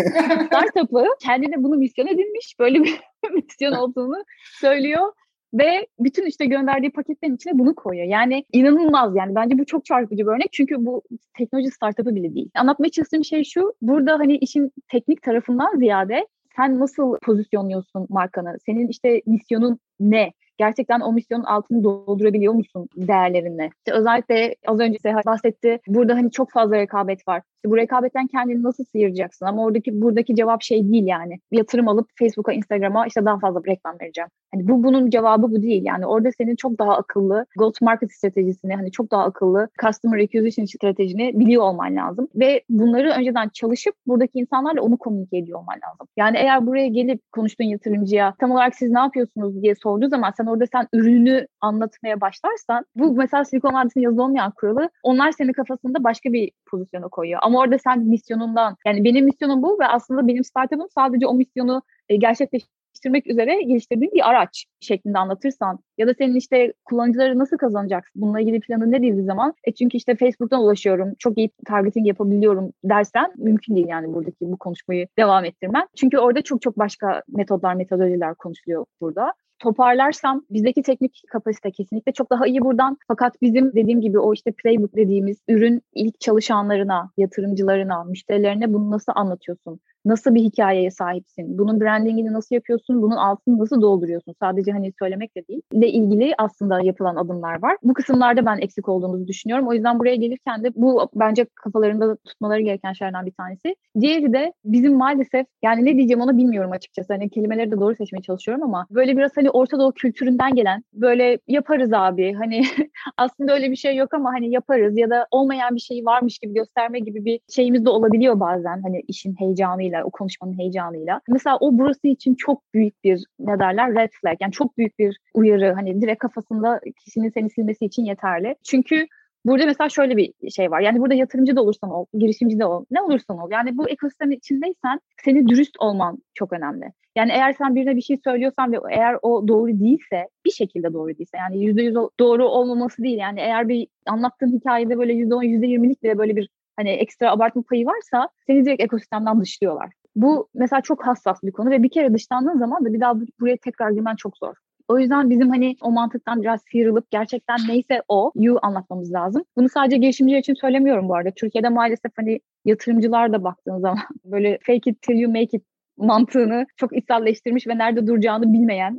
startup'ı kendine bunu misyon edinmiş. Böyle bir misyon olduğunu söylüyor ve bütün işte gönderdiği paketlerin içine bunu koyuyor. Yani inanılmaz yani bence bu çok çarpıcı bir örnek çünkü bu teknoloji startup'ı bile değil. Anlatmaya çalıştığım şey şu burada hani işin teknik tarafından ziyade sen nasıl pozisyonluyorsun markanı? Senin işte misyonun ne? Gerçekten o misyonun altını doldurabiliyor musun değerlerinle? İşte özellikle az önce Seha bahsetti. Burada hani çok fazla rekabet var. İşte bu rekabetten kendini nasıl sıyıracaksın? Ama oradaki buradaki cevap şey değil yani. Yatırım alıp Facebook'a, Instagram'a işte daha fazla reklam vereceğim. Hani bu bunun cevabı bu değil. Yani orada senin çok daha akıllı go to market stratejisini, hani çok daha akıllı customer acquisition stratejini biliyor olman lazım. Ve bunları önceden çalışıp buradaki insanlarla onu komünike ediyor olman lazım. Yani eğer buraya gelip konuştuğun yatırımcıya tam olarak siz ne yapıyorsunuz diye sorduğu zaman sen orada sen ürünü anlatmaya başlarsan bu mesela Silikon Vadisi'nin yazılı olmayan kuralı onlar senin kafasında başka bir pozisyona koyuyor. Ama orada sen misyonundan yani benim misyonum bu ve aslında benim startup'ım sadece o misyonu e, gerçekleştirmek üzere geliştirdiğim bir araç şeklinde anlatırsan ya da senin işte kullanıcıları nasıl kazanacaksın bununla ilgili planın ne dediği zaman e çünkü işte Facebook'tan ulaşıyorum çok iyi targeting yapabiliyorum dersen mümkün değil yani buradaki bu konuşmayı devam ettirmen. Çünkü orada çok çok başka metodlar metodolojiler konuşuluyor burada toparlarsam bizdeki teknik kapasite kesinlikle çok daha iyi buradan. Fakat bizim dediğim gibi o işte playbook dediğimiz ürün ilk çalışanlarına, yatırımcılarına, müşterilerine bunu nasıl anlatıyorsun? Nasıl bir hikayeye sahipsin? Bunun brandingini nasıl yapıyorsun? Bunun altını nasıl dolduruyorsun? Sadece hani söylemek de değil. ile ilgili aslında yapılan adımlar var. Bu kısımlarda ben eksik olduğumuzu düşünüyorum. O yüzden buraya gelirken de bu bence kafalarında tutmaları gereken şeylerden bir tanesi. Diğeri de bizim maalesef yani ne diyeceğim onu bilmiyorum açıkçası. Hani kelimeleri de doğru seçmeye çalışıyorum ama böyle biraz hani Orta Doğu kültüründen gelen böyle yaparız abi. Hani aslında öyle bir şey yok ama hani yaparız ya da olmayan bir şey varmış gibi gösterme gibi bir şeyimiz de olabiliyor bazen. Hani işin heyecanıyla heyecanıyla, o konuşmanın heyecanıyla. Mesela o burası için çok büyük bir ne derler red flag. Yani çok büyük bir uyarı. Hani direkt kafasında kişinin seni silmesi için yeterli. Çünkü Burada mesela şöyle bir şey var. Yani burada yatırımcı da olursan ol, girişimci de ol, ne olursan ol. Yani bu ekosistemin içindeysen seni dürüst olman çok önemli. Yani eğer sen birine bir şey söylüyorsan ve eğer o doğru değilse, bir şekilde doğru değilse yani yüzde yüz doğru olmaması değil. Yani eğer bir anlattığın hikayede böyle yüzde on, yüzde yirmilik bile böyle bir hani ekstra abartma payı varsa seni direkt ekosistemden dışlıyorlar. Bu mesela çok hassas bir konu ve bir kere dışlandığın zaman da bir daha buraya tekrar girmen çok zor. O yüzden bizim hani o mantıktan biraz sıyrılıp gerçekten neyse o you anlatmamız lazım. Bunu sadece girişimciler için söylemiyorum bu arada. Türkiye'de maalesef hani yatırımcılar da baktığın zaman böyle fake it till you make it mantığını çok içselleştirmiş ve nerede duracağını bilmeyen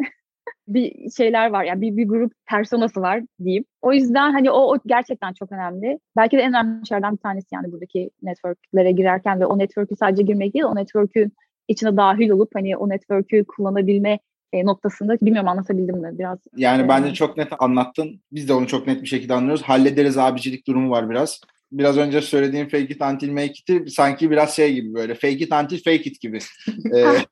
bir şeyler var. Yani bir, bir grup personası var diyeyim. O yüzden hani o, o gerçekten çok önemli. Belki de en önemli şeylerden bir tanesi yani buradaki networklere girerken ve o network'ü sadece girmek değil, o network'ün içine dahil olup hani o network'ü kullanabilme e, noktasında bilmiyorum anlatabildim mi biraz? Yani e, bence çok net anlattın. Biz de onu çok net bir şekilde anlıyoruz. Hallederiz abicilik durumu var biraz. Biraz önce söylediğim fake it until make it'i sanki biraz şey gibi böyle fake it until fake it gibi. ee, e,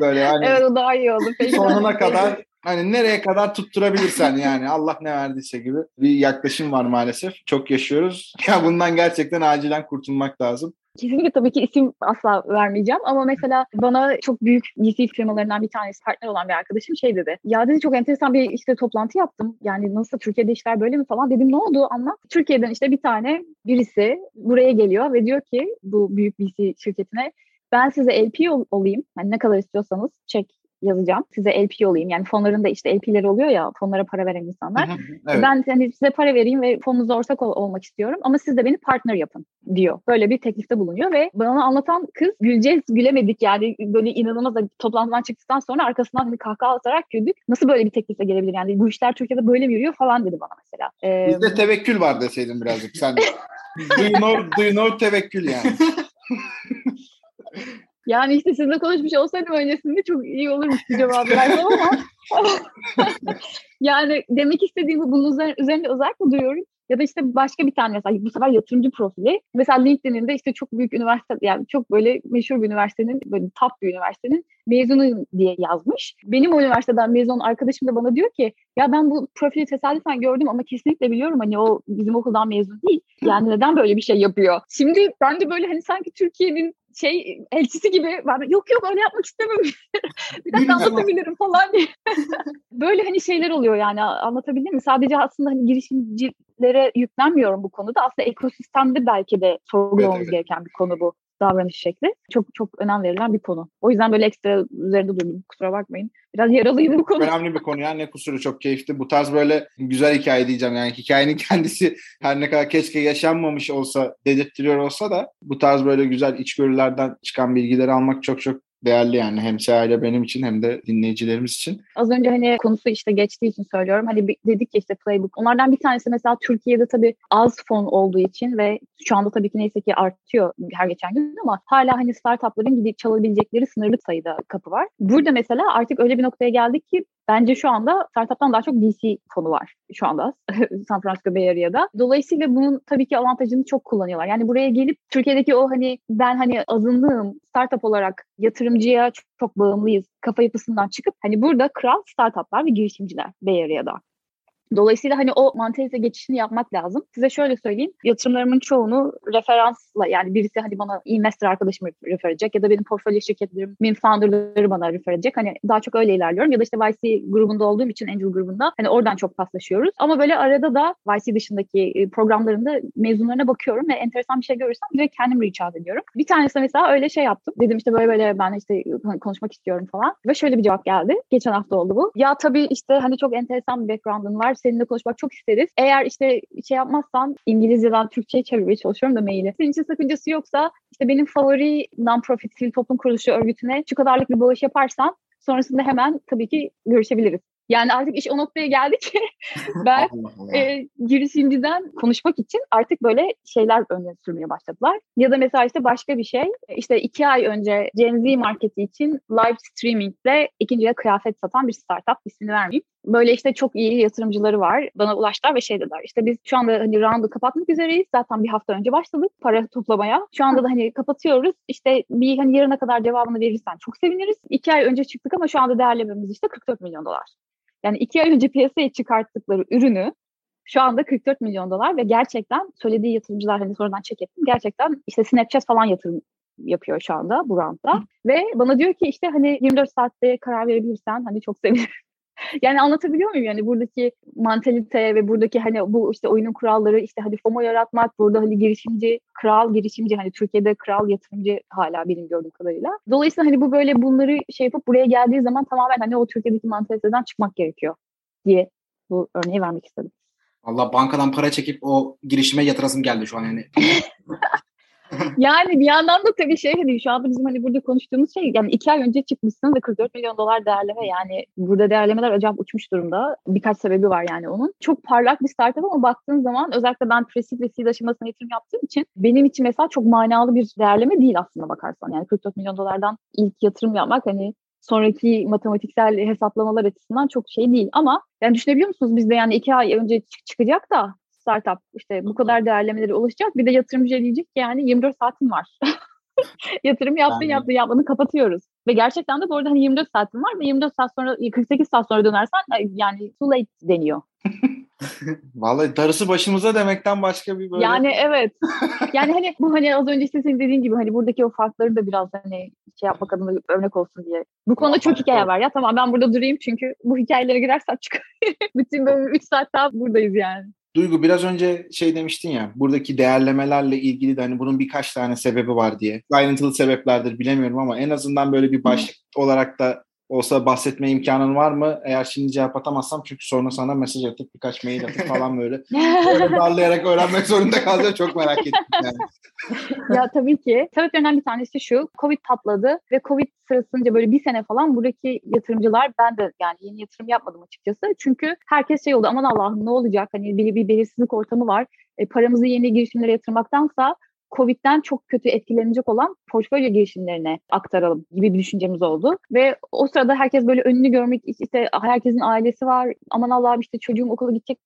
Böyle hani evet o daha iyi oldu. Peki. sonuna kadar hani nereye kadar tutturabilirsen yani Allah ne verdiyse gibi bir yaklaşım var maalesef. Çok yaşıyoruz. Ya bundan gerçekten acilen kurtulmak lazım. Kesinlikle tabii ki isim asla vermeyeceğim ama mesela bana çok büyük VC firmalarından bir tanesi partner olan bir arkadaşım şey dedi. Ya dedi çok enteresan bir işte toplantı yaptım. Yani nasıl Türkiye'de işler böyle mi falan dedim ne oldu anlat. Türkiye'den işte bir tane birisi buraya geliyor ve diyor ki bu büyük VC şirketine ben size LP ol- olayım. Yani ne kadar istiyorsanız çek yazacağım. Size LP olayım. Yani fonların da işte LP'leri oluyor ya fonlara para veren insanlar. Evet. Ben hani size para vereyim ve fonunuza ortak ol- olmak istiyorum ama siz de beni partner yapın diyor. Böyle bir teklifte bulunuyor ve bana anlatan kız güleceğiz gülemedik yani böyle inanılmaz toplantıdan çıktıktan sonra arkasından hani kahkaha atarak güldük. Nasıl böyle bir teklifle gelebilir yani bu işler Türkiye'de böyle mi yürüyor falan dedi bana mesela. Ee, Bizde tevekkül var deseydin birazcık sen. do, you know, do you know tevekkül yani. yani işte sizinle konuşmuş olsaydım öncesinde çok iyi olurmuş bir cevabı versem ama yani demek istediğim bu bunun üzerinde özellikle duyuyorum. Ya da işte başka bir tane mesela bu sefer yatırımcı profili. Mesela LinkedIn'in de işte çok büyük üniversite yani çok böyle meşhur bir üniversitenin böyle top bir üniversitenin mezunu diye yazmış. Benim o üniversiteden mezun arkadaşım da bana diyor ki ya ben bu profili tesadüfen gördüm ama kesinlikle biliyorum hani o bizim okuldan mezun değil. Yani neden böyle bir şey yapıyor? Şimdi ben de böyle hani sanki Türkiye'nin şey elçisi gibi ben yok yok öyle yapmak istemiyorum. bir dakika anlatabilirim falan diye. böyle hani şeyler oluyor yani anlatabildim mi? Sadece aslında hani girişimcilere yüklenmiyorum bu konuda. Aslında ekosistemde belki de sorgulamamız Evet, evet. gereken bir konu bu davranış şekli. Çok çok önem verilen bir konu. O yüzden böyle ekstra üzerinde durdum. Kusura bakmayın. Biraz yaralıyım bu konu. Önemli bir konu ya ne kusuru çok keyifli. Bu tarz böyle güzel hikaye diyeceğim yani hikayenin kendisi her ne kadar keşke yaşanmamış olsa dedirttiriyor olsa da bu tarz böyle güzel içgörülerden çıkan bilgileri almak çok çok değerli yani hem Seha ile benim için hem de dinleyicilerimiz için. Az önce hani konusu işte geçtiği için söylüyorum. Hani dedik ya işte playbook. Onlardan bir tanesi mesela Türkiye'de tabii az fon olduğu için ve şu anda tabii ki neyse ki artıyor her geçen gün ama hala hani startupların gidip çalabilecekleri sınırlı sayıda kapı var. Burada mesela artık öyle bir noktaya geldik ki bence şu anda startuptan daha çok VC fonu var şu anda San Francisco Bay Area'da. Dolayısıyla bunun tabii ki avantajını çok kullanıyorlar. Yani buraya gelip Türkiye'deki o hani ben hani azınlığım startup olarak yatırımcıya çok, çok bağımlıyız kafa yapısından çıkıp hani burada kral startuplar ve girişimciler Bay Area'da. Dolayısıyla hani o mantalite geçişini yapmak lazım. Size şöyle söyleyeyim. Yatırımlarımın çoğunu referansla yani birisi hani bana investor arkadaşım refer edecek ya da benim portfolyo şirketlerimin founderları bana refer edecek. Hani daha çok öyle ilerliyorum. Ya da işte YC grubunda olduğum için Angel grubunda hani oradan çok paslaşıyoruz. Ama böyle arada da YC dışındaki e, programlarında mezunlarına bakıyorum ve enteresan bir şey görürsem direkt kendim reach out ediyorum. Bir tanesi mesela öyle şey yaptım. Dedim işte böyle böyle ben işte konuşmak istiyorum falan. Ve şöyle bir cevap geldi. Geçen hafta oldu bu. Ya tabii işte hani çok enteresan bir background'ın var. Seninle konuşmak çok isteriz. Eğer işte şey yapmazsan İngilizceden Türkçe'ye çevirmeye çalışıyorum da maili. Senin için sakıncası yoksa işte benim favori non-profit sivil toplum kuruluşu örgütüne şu kadarlık bir bağış yaparsan sonrasında hemen tabii ki görüşebiliriz. Yani artık iş o noktaya geldi ki ben Allah Allah. e, girişimciden konuşmak için artık böyle şeyler öne sürmeye başladılar. Ya da mesela işte başka bir şey. İşte iki ay önce Gen Z marketi için live streamingle ikinci kıyafet satan bir startup ismini vermeyeyim. Böyle işte çok iyi yatırımcıları var. Bana ulaştılar ve şey dediler. İşte biz şu anda hani round'u kapatmak üzereyiz. Zaten bir hafta önce başladık para toplamaya. Şu anda da hani kapatıyoruz. İşte bir hani yarına kadar cevabını verirsen çok seviniriz. İki ay önce çıktık ama şu anda değerlememiz işte 44 milyon dolar. Yani iki ay önce piyasaya çıkarttıkları ürünü şu anda 44 milyon dolar ve gerçekten söylediği yatırımcılar hani sonradan check ettim. Gerçekten işte Snapchat falan yatırım yapıyor şu anda bu roundda. Ve bana diyor ki işte hani 24 saatte karar verebilirsen hani çok sevinirim. Yani anlatabiliyor muyum yani buradaki mantalite ve buradaki hani bu işte oyunun kuralları işte hadi FOMO yaratmak burada hani girişimci kral girişimci hani Türkiye'de kral yatırımcı hala benim gördüğüm kadarıyla. Dolayısıyla hani bu böyle bunları şey yapıp buraya geldiği zaman tamamen hani o Türkiye'deki mantaliteden çıkmak gerekiyor diye bu örneği vermek istedim. Allah bankadan para çekip o girişime yatırasım geldi şu an yani. yani bir yandan da tabii şey hani şu anda bizim hani burada konuştuğumuz şey yani iki ay önce çıkmışsın ve 44 milyon dolar değerleme yani burada değerlemeler acayip uçmuş durumda. Birkaç sebebi var yani onun. Çok parlak bir startup ama baktığın zaman özellikle ben Presik ve seed aşamasına yatırım yaptığım için benim için mesela çok manalı bir değerleme değil aslında bakarsan. Yani 44 milyon dolardan ilk yatırım yapmak hani sonraki matematiksel hesaplamalar açısından çok şey değil. Ama yani düşünebiliyor musunuz bizde yani iki ay önce çık- çıkacak da startup işte bu kadar değerlemelere ulaşacak. Bir de yatırımcı diyecek ki yani 24 saatin var. Yatırım yaptın Yani- yaptın yapmanı kapatıyoruz. Ve gerçekten de bu arada hani 24 saatin var ve 24 saat sonra 48 saat sonra dönersen yani too late deniyor. Vallahi darısı başımıza demekten başka bir böyle... Yani evet. yani hani bu hani az önce işte senin dediğin gibi hani buradaki o farkları da biraz hani şey yapmak adına örnek olsun diye. Bu konuda çok hikaye var ya tamam ben burada durayım çünkü bu hikayelere girersem çıkar. Bütün böyle 3 saat daha buradayız yani. Duygu biraz önce şey demiştin ya buradaki değerlemelerle ilgili de hani bunun birkaç tane sebebi var diye. Ayrıntılı sebeplerdir bilemiyorum ama en azından böyle bir başlık olarak da olsa bahsetme imkanın var mı? Eğer şimdi cevap atamazsam çünkü sonra sana mesaj atıp birkaç mail atıp falan böyle, böyle darlayarak öğrenmek zorunda kalacağım. Çok merak ettim yani. ya tabii ki. Sebeplerinden bir tanesi şu. Covid patladı ve Covid sırasında böyle bir sene falan buradaki yatırımcılar ben de yani yeni yatırım yapmadım açıkçası. Çünkü herkes şey oldu aman Allah'ım ne olacak? Hani bir, bir belirsizlik ortamı var. E, paramızı yeni girişimlere yatırmaktansa Covid'den çok kötü etkilenecek olan portfolyo girişimlerine aktaralım gibi bir düşüncemiz oldu. Ve o sırada herkes böyle önünü görmek, işte herkesin ailesi var, aman Allah'ım işte çocuğum okula gidecek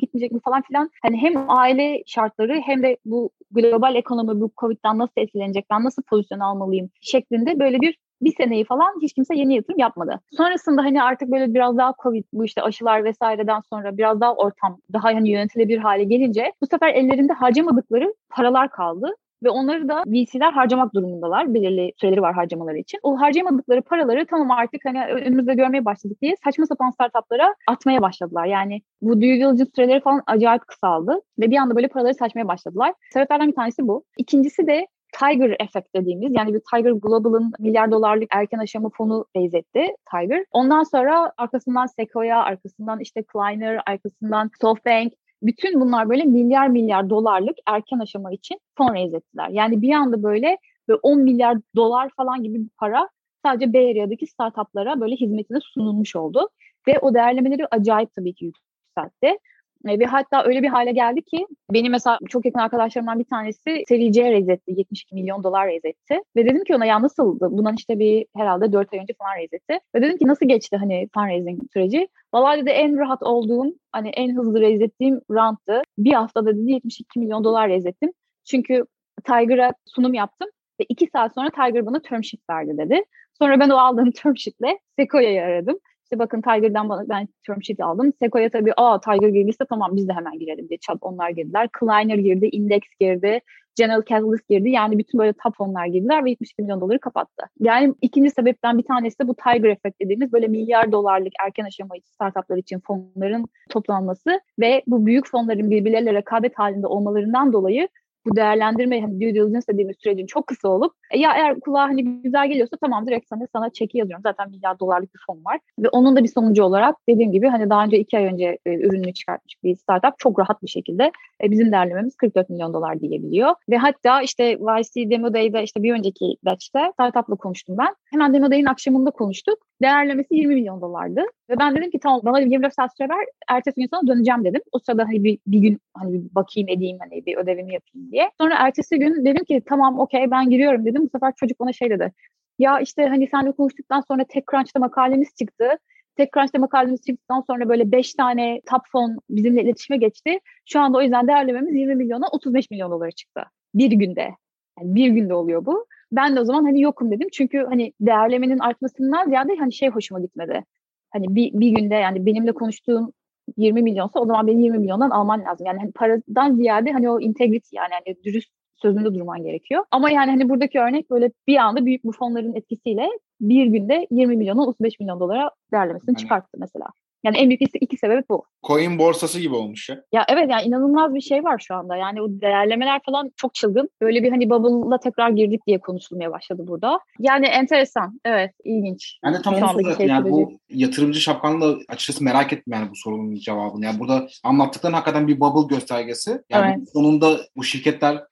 gitmeyecek mi falan filan. Hani hem aile şartları hem de bu global ekonomi bu Covid'den nasıl etkilenecek, ben nasıl pozisyon almalıyım şeklinde böyle bir bir seneyi falan hiç kimse yeni yatırım yapmadı. Sonrasında hani artık böyle biraz daha Covid bu işte aşılar vesaireden sonra biraz daha ortam daha hani yönetilebilir hale gelince bu sefer ellerinde harcamadıkları paralar kaldı ve onları da VC'ler harcamak durumundalar. Belirli süreleri var harcamaları için. O harcamadıkları paraları tamam artık hani önümüzde görmeye başladık diye saçma sapan startuplara atmaya başladılar. Yani bu due diligence süreleri falan acayip kısaldı ve bir anda böyle paraları saçmaya başladılar. Sebeplerden bir tanesi bu. İkincisi de Tiger Effect dediğimiz yani bir Tiger Global'ın milyar dolarlık erken aşama fonu raise etti Tiger. Ondan sonra arkasından Sequoia, arkasından işte Kleiner, arkasından SoftBank bütün bunlar böyle milyar milyar dolarlık erken aşama için fon raise ettiler. Yani bir anda böyle, böyle 10 milyar dolar falan gibi bir para sadece Bay Area'daki startuplara böyle hizmetine sunulmuş oldu. Ve o değerlemeleri acayip tabii ki yükseltti. E, ve hatta öyle bir hale geldi ki benim mesela çok yakın arkadaşlarımdan bir tanesi seri C raise etti. 72 milyon dolar raise etti. Ve dedim ki ona ya nasıldı? Bundan işte bir herhalde 4 ay önce falan raise etti. Ve dedim ki nasıl geçti hani fundraising süreci? Vallahi dedi en rahat olduğum hani en hızlı raise ettiğim round'tı. Bir haftada dedi 72 milyon dolar raise ettim. Çünkü Tiger'a sunum yaptım ve iki saat sonra Tiger bana term sheet verdi dedi. Sonra ben o aldığım term sheetle Sequoia'yı aradım. İşte bakın Tiger'dan bana ben term sheet aldım. Sequoia tabii aa Tiger girdiyse tamam biz de hemen girelim diye çat onlar girdiler. Kleiner girdi, Index girdi, General Catalyst girdi. Yani bütün böyle top fonlar girdiler ve 72 milyon doları kapattı. Yani ikinci sebepten bir tanesi de bu Tiger Effect dediğimiz böyle milyar dolarlık erken aşama startuplar için fonların toplanması ve bu büyük fonların birbirleriyle rekabet halinde olmalarından dolayı bu değerlendirme hani due diligence dediğimiz sürecin çok kısa olup ya eğer kulağa hani güzel geliyorsa tamam direkt sana, sana çeki yazıyorum. Zaten milyar dolarlık bir fon var. Ve onun da bir sonucu olarak dediğim gibi hani daha önce iki ay önce e, ürününü çıkartmış bir startup çok rahat bir şekilde e, bizim değerlememiz 44 milyon dolar diyebiliyor. Ve hatta işte YC Demo Day'de işte bir önceki batch'te startup'la konuştum ben. Hemen Demo Day'in akşamında konuştuk. Değerlemesi 20 milyon dolardı. Ve ben dedim ki tamam bana 24 saat süre ver. Ertesi gün sana döneceğim dedim. O sırada hani bir, bir gün hani bir bakayım edeyim hani bir ödevimi yapayım diye. Sonra ertesi gün dedim ki tamam okey ben giriyorum dedim. Bu sefer çocuk bana şey dedi. Ya işte hani senle konuştuktan sonra TechCrunch'ta makalemiz çıktı. TechCrunch'ta makalemiz çıktıktan sonra böyle 5 tane top fon bizimle iletişime geçti. Şu anda o yüzden değerlememiz 20 milyona 35 milyon dolara çıktı. Bir günde. Yani bir günde oluyor bu. Ben de o zaman hani yokum dedim. Çünkü hani değerlemenin artmasından ziyade hani şey hoşuma gitmedi. Hani bir, bir günde yani benimle konuştuğun 20 milyonsa o zaman benim 20 milyondan alman lazım. Yani hani paradan ziyade hani o integrity yani hani dürüst sözünde durman gerekiyor. Ama yani hani buradaki örnek böyle bir anda büyük bu fonların etkisiyle bir günde 20 milyona 35 milyon dolara değerlemesini yani. çıkarttı mesela. Yani en büyük iki, sebep bu. Coin borsası gibi olmuş ya. Ya evet yani inanılmaz bir şey var şu anda. Yani o değerlemeler falan çok çılgın. Böyle bir hani bubble'la tekrar girdik diye konuşulmaya başladı burada. Yani enteresan. Evet ilginç. Yani tam onu soracaktım. Şey yani bu yatırımcı şapkanla açıkçası merak ettim yani bu sorunun cevabını. Yani burada anlattıkların hakikaten bir bubble göstergesi. Yani evet. sonunda bu şirketler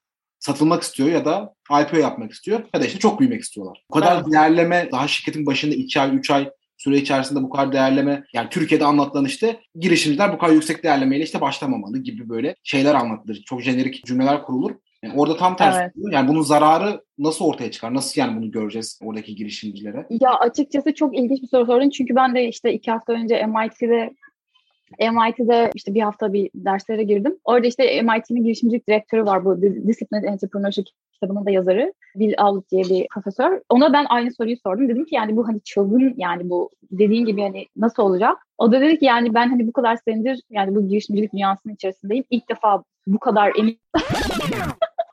satılmak istiyor ya da IPO yapmak istiyor ya da işte çok büyümek istiyorlar. Bu kadar evet. değerleme daha şirketin başında 2 ay 3 ay süre içerisinde bu kadar değerleme yani Türkiye'de anlatılan işte girişimciler bu kadar yüksek değerlemeyle işte başlamamalı gibi böyle şeyler anlatılır. Çok jenerik cümleler kurulur. Yani orada tam tersi. Evet. Yani bunun zararı nasıl ortaya çıkar? Nasıl yani bunu göreceğiz oradaki girişimcilere? Ya açıkçası çok ilginç bir soru sordun. Çünkü ben de işte iki hafta önce MIT'de MIT'de işte bir hafta bir derslere girdim. Orada işte MIT'nin girişimcilik direktörü var bu Disciplined Entrepreneurship kitabının da yazarı Bill Aulet diye bir profesör. Ona ben aynı soruyu sordum. Dedim ki yani bu hani çılgın yani bu dediğin gibi hani nasıl olacak? O da dedi ki yani ben hani bu kadar senedir yani bu girişimcilik dünyasının içerisindeyim. İlk defa bu kadar emin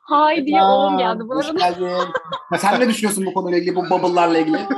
Hay diye oğlum geldi bu arada. sen ne düşünüyorsun bu konuyla ilgili, bu bubble'larla ilgili?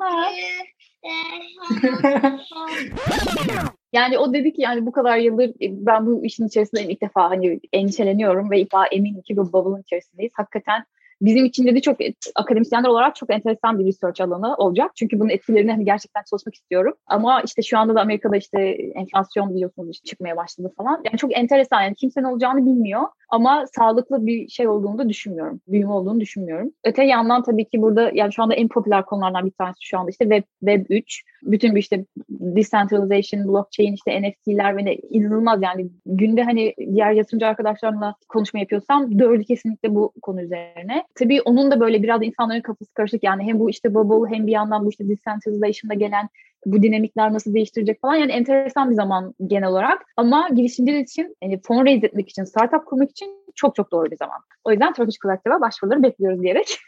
Yani o dedi ki yani bu kadar yıldır e, ben bu işin içerisindeyim ilk defa hani endişeleniyorum ve defa eminim ki bu bubble'ın içerisindeyiz. Hakikaten bizim için dedi çok akademisyenler olarak çok enteresan bir research alanı olacak. Çünkü bunun etkilerini hani gerçekten çalışmak istiyorum. Ama işte şu anda da Amerika'da işte enflasyon biliyorsunuz işte çıkmaya başladı falan. Yani çok enteresan yani kimsenin olacağını bilmiyor. Ama sağlıklı bir şey olduğunu da düşünmüyorum. Büyüme olduğunu düşünmüyorum. Öte yandan tabii ki burada yani şu anda en popüler konulardan bir tanesi şu anda işte Web, Web 3. Bütün bir işte decentralization, blockchain, işte NFT'ler ve ne, inanılmaz yani günde hani diğer yatırımcı arkadaşlarımla konuşma yapıyorsam dördü kesinlikle bu konu üzerine. Tabii onun da böyle biraz insanların kafası karışık yani hem bu işte bubble hem bir yandan bu işte decentralization'da gelen bu dinamikler nasıl değiştirecek falan yani enteresan bir zaman genel olarak ama girişimciler için yani fon raise etmek için, startup kurmak için çok çok doğru bir zaman. O yüzden Turkish Collective'a başvuruları bekliyoruz diyerek.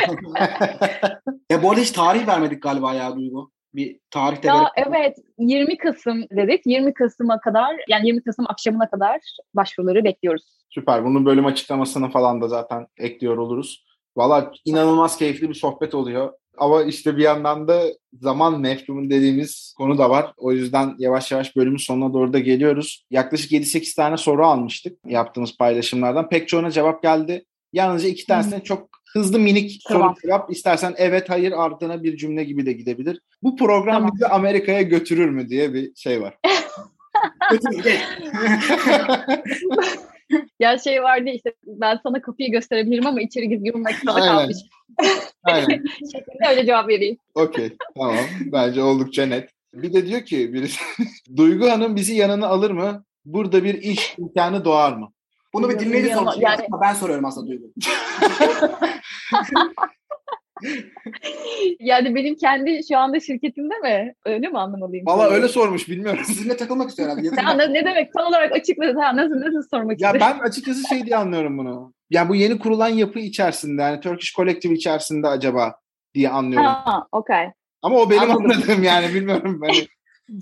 ya bu arada hiç tarih vermedik galiba ya Duygu. Bir tarih de ya evet 20 Kasım dedik. 20 Kasım'a kadar yani 20 Kasım akşamına kadar başvuruları bekliyoruz. Süper. Bunun bölüm açıklamasını falan da zaten ekliyor oluruz. Valla inanılmaz keyifli bir sohbet oluyor. Ama işte bir yandan da zaman mefhumu dediğimiz konu da var. O yüzden yavaş yavaş bölümün sonuna doğru da geliyoruz. Yaklaşık 7-8 tane soru almıştık yaptığımız paylaşımlardan. Pek çoğuna cevap geldi. Yalnızca iki tanesine çok hızlı minik Tamam. soru cevap. İstersen evet hayır ardına bir cümle gibi de gidebilir. Bu program Tamam. bizi Amerika'ya götürür mü diye bir şey var. Ya şey vardı işte ben sana kapıyı gösterebilirim ama içeri girmek sana kalmış. Aynen. Şeklinde öyle cevap vereyim. Okey. Tamam. Bence oldukça net. Bir de diyor ki birisi Duygu Hanım bizi yanına alır mı? Burada bir iş imkanı doğar mı? Bunu bir dinleyici Yani- sormuş. yani- Ama ben soruyorum aslında Duygu. Yani benim kendi şu anda şirketimde mi? Öyle mi anlamalıyım? Valla öyle sormuş bilmiyorum. Sizinle takılmak istiyor herhalde. Sen ne, ne demek tam olarak açıkladın? Ha, nasıl, nasıl sormak Ya istiyorsun? ben açıkçası şey diye anlıyorum bunu. Ya bu yeni kurulan yapı içerisinde yani Turkish Collective içerisinde acaba diye anlıyorum. Ha, okey. Ama o benim Anladım. anladığım yani bilmiyorum hani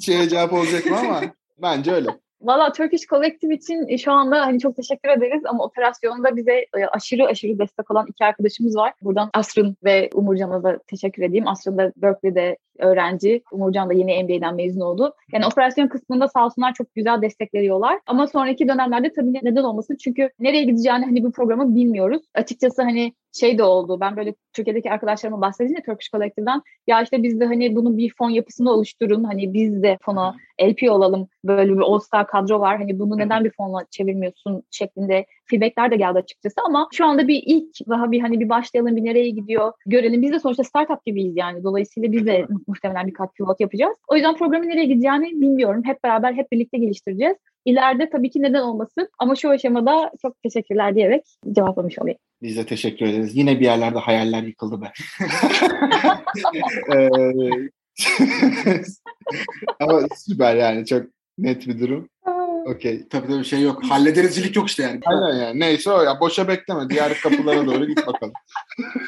şeye cevap olacak mı ama bence öyle. Valla Turkish Collective için e, şu anda hani çok teşekkür ederiz ama operasyonda bize e, aşırı aşırı destek olan iki arkadaşımız var. Buradan Asrın ve Umurcan'a da teşekkür edeyim. Asrın da Berkeley'de öğrenci. Umurcan da yeni MBA'den mezun oldu. Yani operasyon kısmında sağ olsunlar çok güzel destek veriyorlar. Ama sonraki dönemlerde tabii neden olmasın? Çünkü nereye gideceğini hani bu programı bilmiyoruz. Açıkçası hani şey de oldu. Ben böyle Türkiye'deki arkadaşlarıma bahsedince Turkish Collective'den ya işte biz de hani bunun bir fon yapısını oluşturun. Hani biz de fona LP olalım. Böyle bir all-star kadro var. Hani bunu neden bir fonla çevirmiyorsun şeklinde feedbackler de geldi açıkçası ama şu anda bir ilk daha bir hani bir başlayalım bir nereye gidiyor görelim. Biz de sonuçta startup gibiyiz yani. Dolayısıyla biz de muhtemelen birkaç pivot yapacağız. O yüzden programın nereye gideceğini bilmiyorum. Hep beraber hep birlikte geliştireceğiz. İleride tabii ki neden olmasın ama şu aşamada çok teşekkürler diyerek cevaplamış olayım. Biz de teşekkür ederiz. Yine bir yerlerde hayaller yıkıldı be. Ee, ama süper yani çok net bir durum. Okey. Tabii tabii şey yok. Hallederizcilik yok işte yani. Aynen yani. Neyse o ya. Boşa bekleme. Diğer kapılara doğru git bakalım.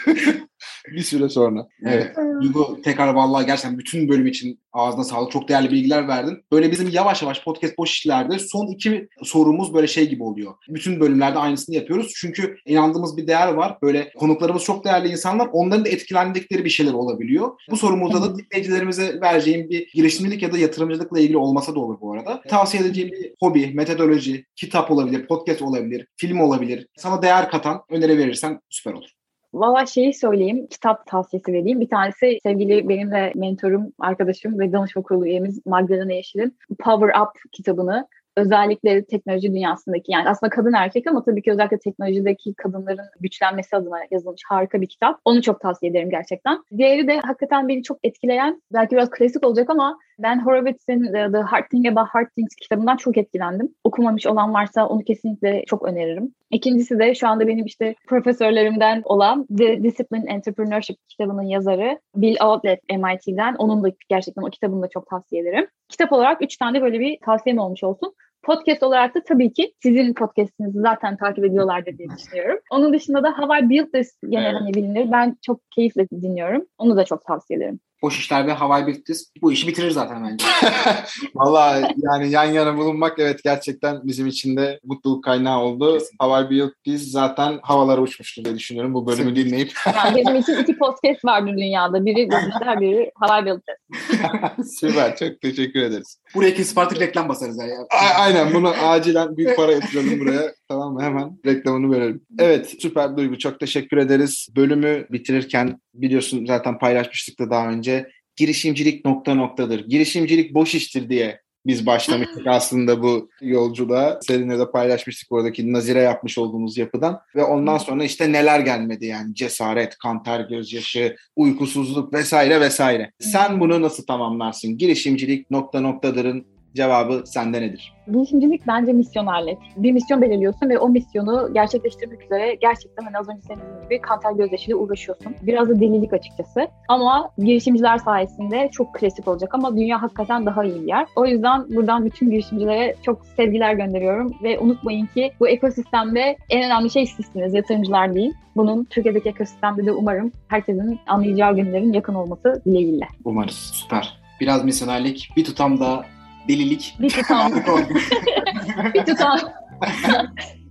bir süre sonra. Evet. Duygu tekrar vallahi gerçekten bütün bölüm için ağzına sağlık. Çok değerli bilgiler verdin. Böyle bizim yavaş yavaş podcast boş işlerde son iki sorumuz böyle şey gibi oluyor. Bütün bölümlerde aynısını yapıyoruz. Çünkü inandığımız bir değer var. Böyle konuklarımız çok değerli insanlar. Onların da etkilendikleri bir şeyler olabiliyor. Bu sorumuzda da dinleyicilerimize vereceğim bir girişimcilik ya da yatırımcılıkla ilgili olmasa da olur bu arada. Tavsiye edeceğim bir hobi, metodoloji, kitap olabilir, podcast olabilir, film olabilir. Sana değer katan öneri verirsen süper olur. Valla şeyi söyleyeyim, kitap tavsiyesi vereyim. Bir tanesi sevgili benim de mentorum, arkadaşım ve danışma kurulu üyemiz Magdalena Yeşil'in Power Up kitabını özellikleri teknoloji dünyasındaki yani aslında kadın erkek ama tabii ki özellikle teknolojideki kadınların güçlenmesi adına yazılmış harika bir kitap. Onu çok tavsiye ederim gerçekten. Diğeri de hakikaten beni çok etkileyen belki biraz klasik olacak ama ben Horowitz'in The Hard Thing About Hard Things kitabından çok etkilendim. Okumamış olan varsa onu kesinlikle çok öneririm. İkincisi de şu anda benim işte profesörlerimden olan The Discipline Entrepreneurship kitabının yazarı Bill Outlet MIT'den. Onun da gerçekten o kitabını da çok tavsiye ederim. Kitap olarak üç tane de böyle bir tavsiyem olmuş olsun. Podcast olarak da tabii ki sizin podcastinizi zaten takip ediyorlardır diye düşünüyorum. Onun dışında da How I Built This gene evet. hani bilinir. Ben çok keyifle dinliyorum. Onu da çok tavsiye ederim boş işler ve havai Birtis bu işi bitirir zaten bence. Valla yani yan yana bulunmak evet gerçekten bizim için de mutluluk kaynağı oldu. Havai Birtis zaten havalara uçmuştur diye düşünüyorum bu bölümü dinleyip. yani bizim için iki podcast vardır dünyada. Biri boş işler, biri Havai Birtis. Süper çok teşekkür ederiz. Buraya kesip artık reklam basarız yani. A- aynen bunu acilen büyük para yatıralım buraya. Tamam mı? Hemen reklamını verelim. Evet süper Duygu çok teşekkür ederiz. Bölümü bitirirken biliyorsun zaten paylaşmıştık da daha önce. Girişimcilik nokta noktadır. Girişimcilik boş iştir diye biz başlamıştık aslında bu yolculuğa. Seninle de paylaşmıştık oradaki nazire yapmış olduğumuz yapıdan. Ve ondan sonra işte neler gelmedi yani cesaret, kanter, gözyaşı, uykusuzluk vesaire vesaire. Sen bunu nasıl tamamlarsın? Girişimcilik nokta noktadırın Cevabı sende nedir? Girişimcilik bence misyonerlik. Bir misyon belirliyorsun ve o misyonu gerçekleştirmek üzere gerçekten hani az önce senin gibi kantar gözyaşıyla uğraşıyorsun. Biraz da delilik açıkçası. Ama girişimciler sayesinde çok klasik olacak ama dünya hakikaten daha iyi bir yer. O yüzden buradan bütün girişimcilere çok sevgiler gönderiyorum ve unutmayın ki bu ekosistemde en önemli şey sizsiniz, yatırımcılar değil. Bunun Türkiye'deki ekosistemde de umarım herkesin anlayacağı günlerin yakın olması dileğiyle. Umarız. Süper. Biraz misyonerlik, bir tutam da delilik. Bir tutam. bir tutam.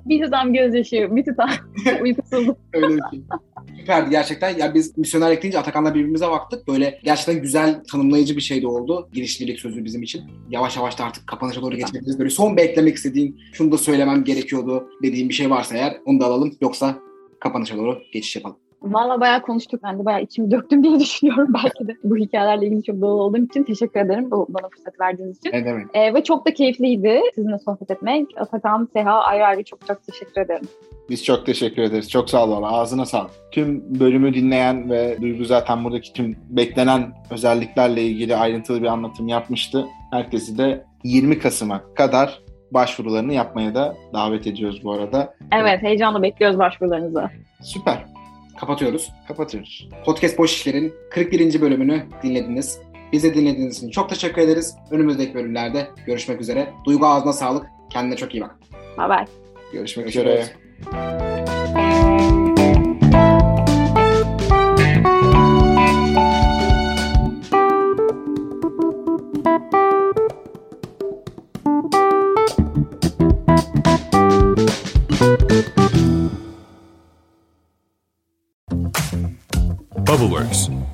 bir tutam gözyaşı, bir tutam uykusuzluk. Öyle bir şey. Süperdi gerçekten. Ya biz misyonerlik deyince Atakan'la birbirimize baktık. Böyle gerçekten güzel tanımlayıcı bir şey de oldu. Girişimcilik sözü bizim için. Yavaş yavaş da artık kapanışa doğru geçebiliriz. Böyle son beklemek istediğin, şunu da söylemem gerekiyordu dediğin bir şey varsa eğer onu da alalım. Yoksa kapanışa doğru geçiş yapalım. Valla bayağı konuştuk. Ben de bayağı içimi döktüm diye düşünüyorum belki de. Bu hikayelerle ilgili çok dolu olduğum için teşekkür ederim bu, bana fırsat verdiğiniz için. Ne demek. Ee, ve çok da keyifliydi sizinle sohbet etmek. Atakan, Seha ayrı ayrı çok çok teşekkür ederim. Biz çok teşekkür ederiz. Çok sağ ol valla. Ağzına sağlık. Tüm bölümü dinleyen ve Duygu zaten buradaki tüm beklenen özelliklerle ilgili ayrıntılı bir anlatım yapmıştı. Herkesi de 20 Kasım'a kadar başvurularını yapmaya da davet ediyoruz bu arada. Evet, heyecanla bekliyoruz başvurularınızı. Süper. Kapatıyoruz. Kapatıyoruz. Podcast Boş İşler'in 41. bölümünü dinlediniz. Bizi dinlediğiniz için çok teşekkür ederiz. Önümüzdeki bölümlerde görüşmek üzere. Duygu ağzına sağlık. Kendine çok iyi bak. Bye bye. Görüşmek üzere. Bubbleworks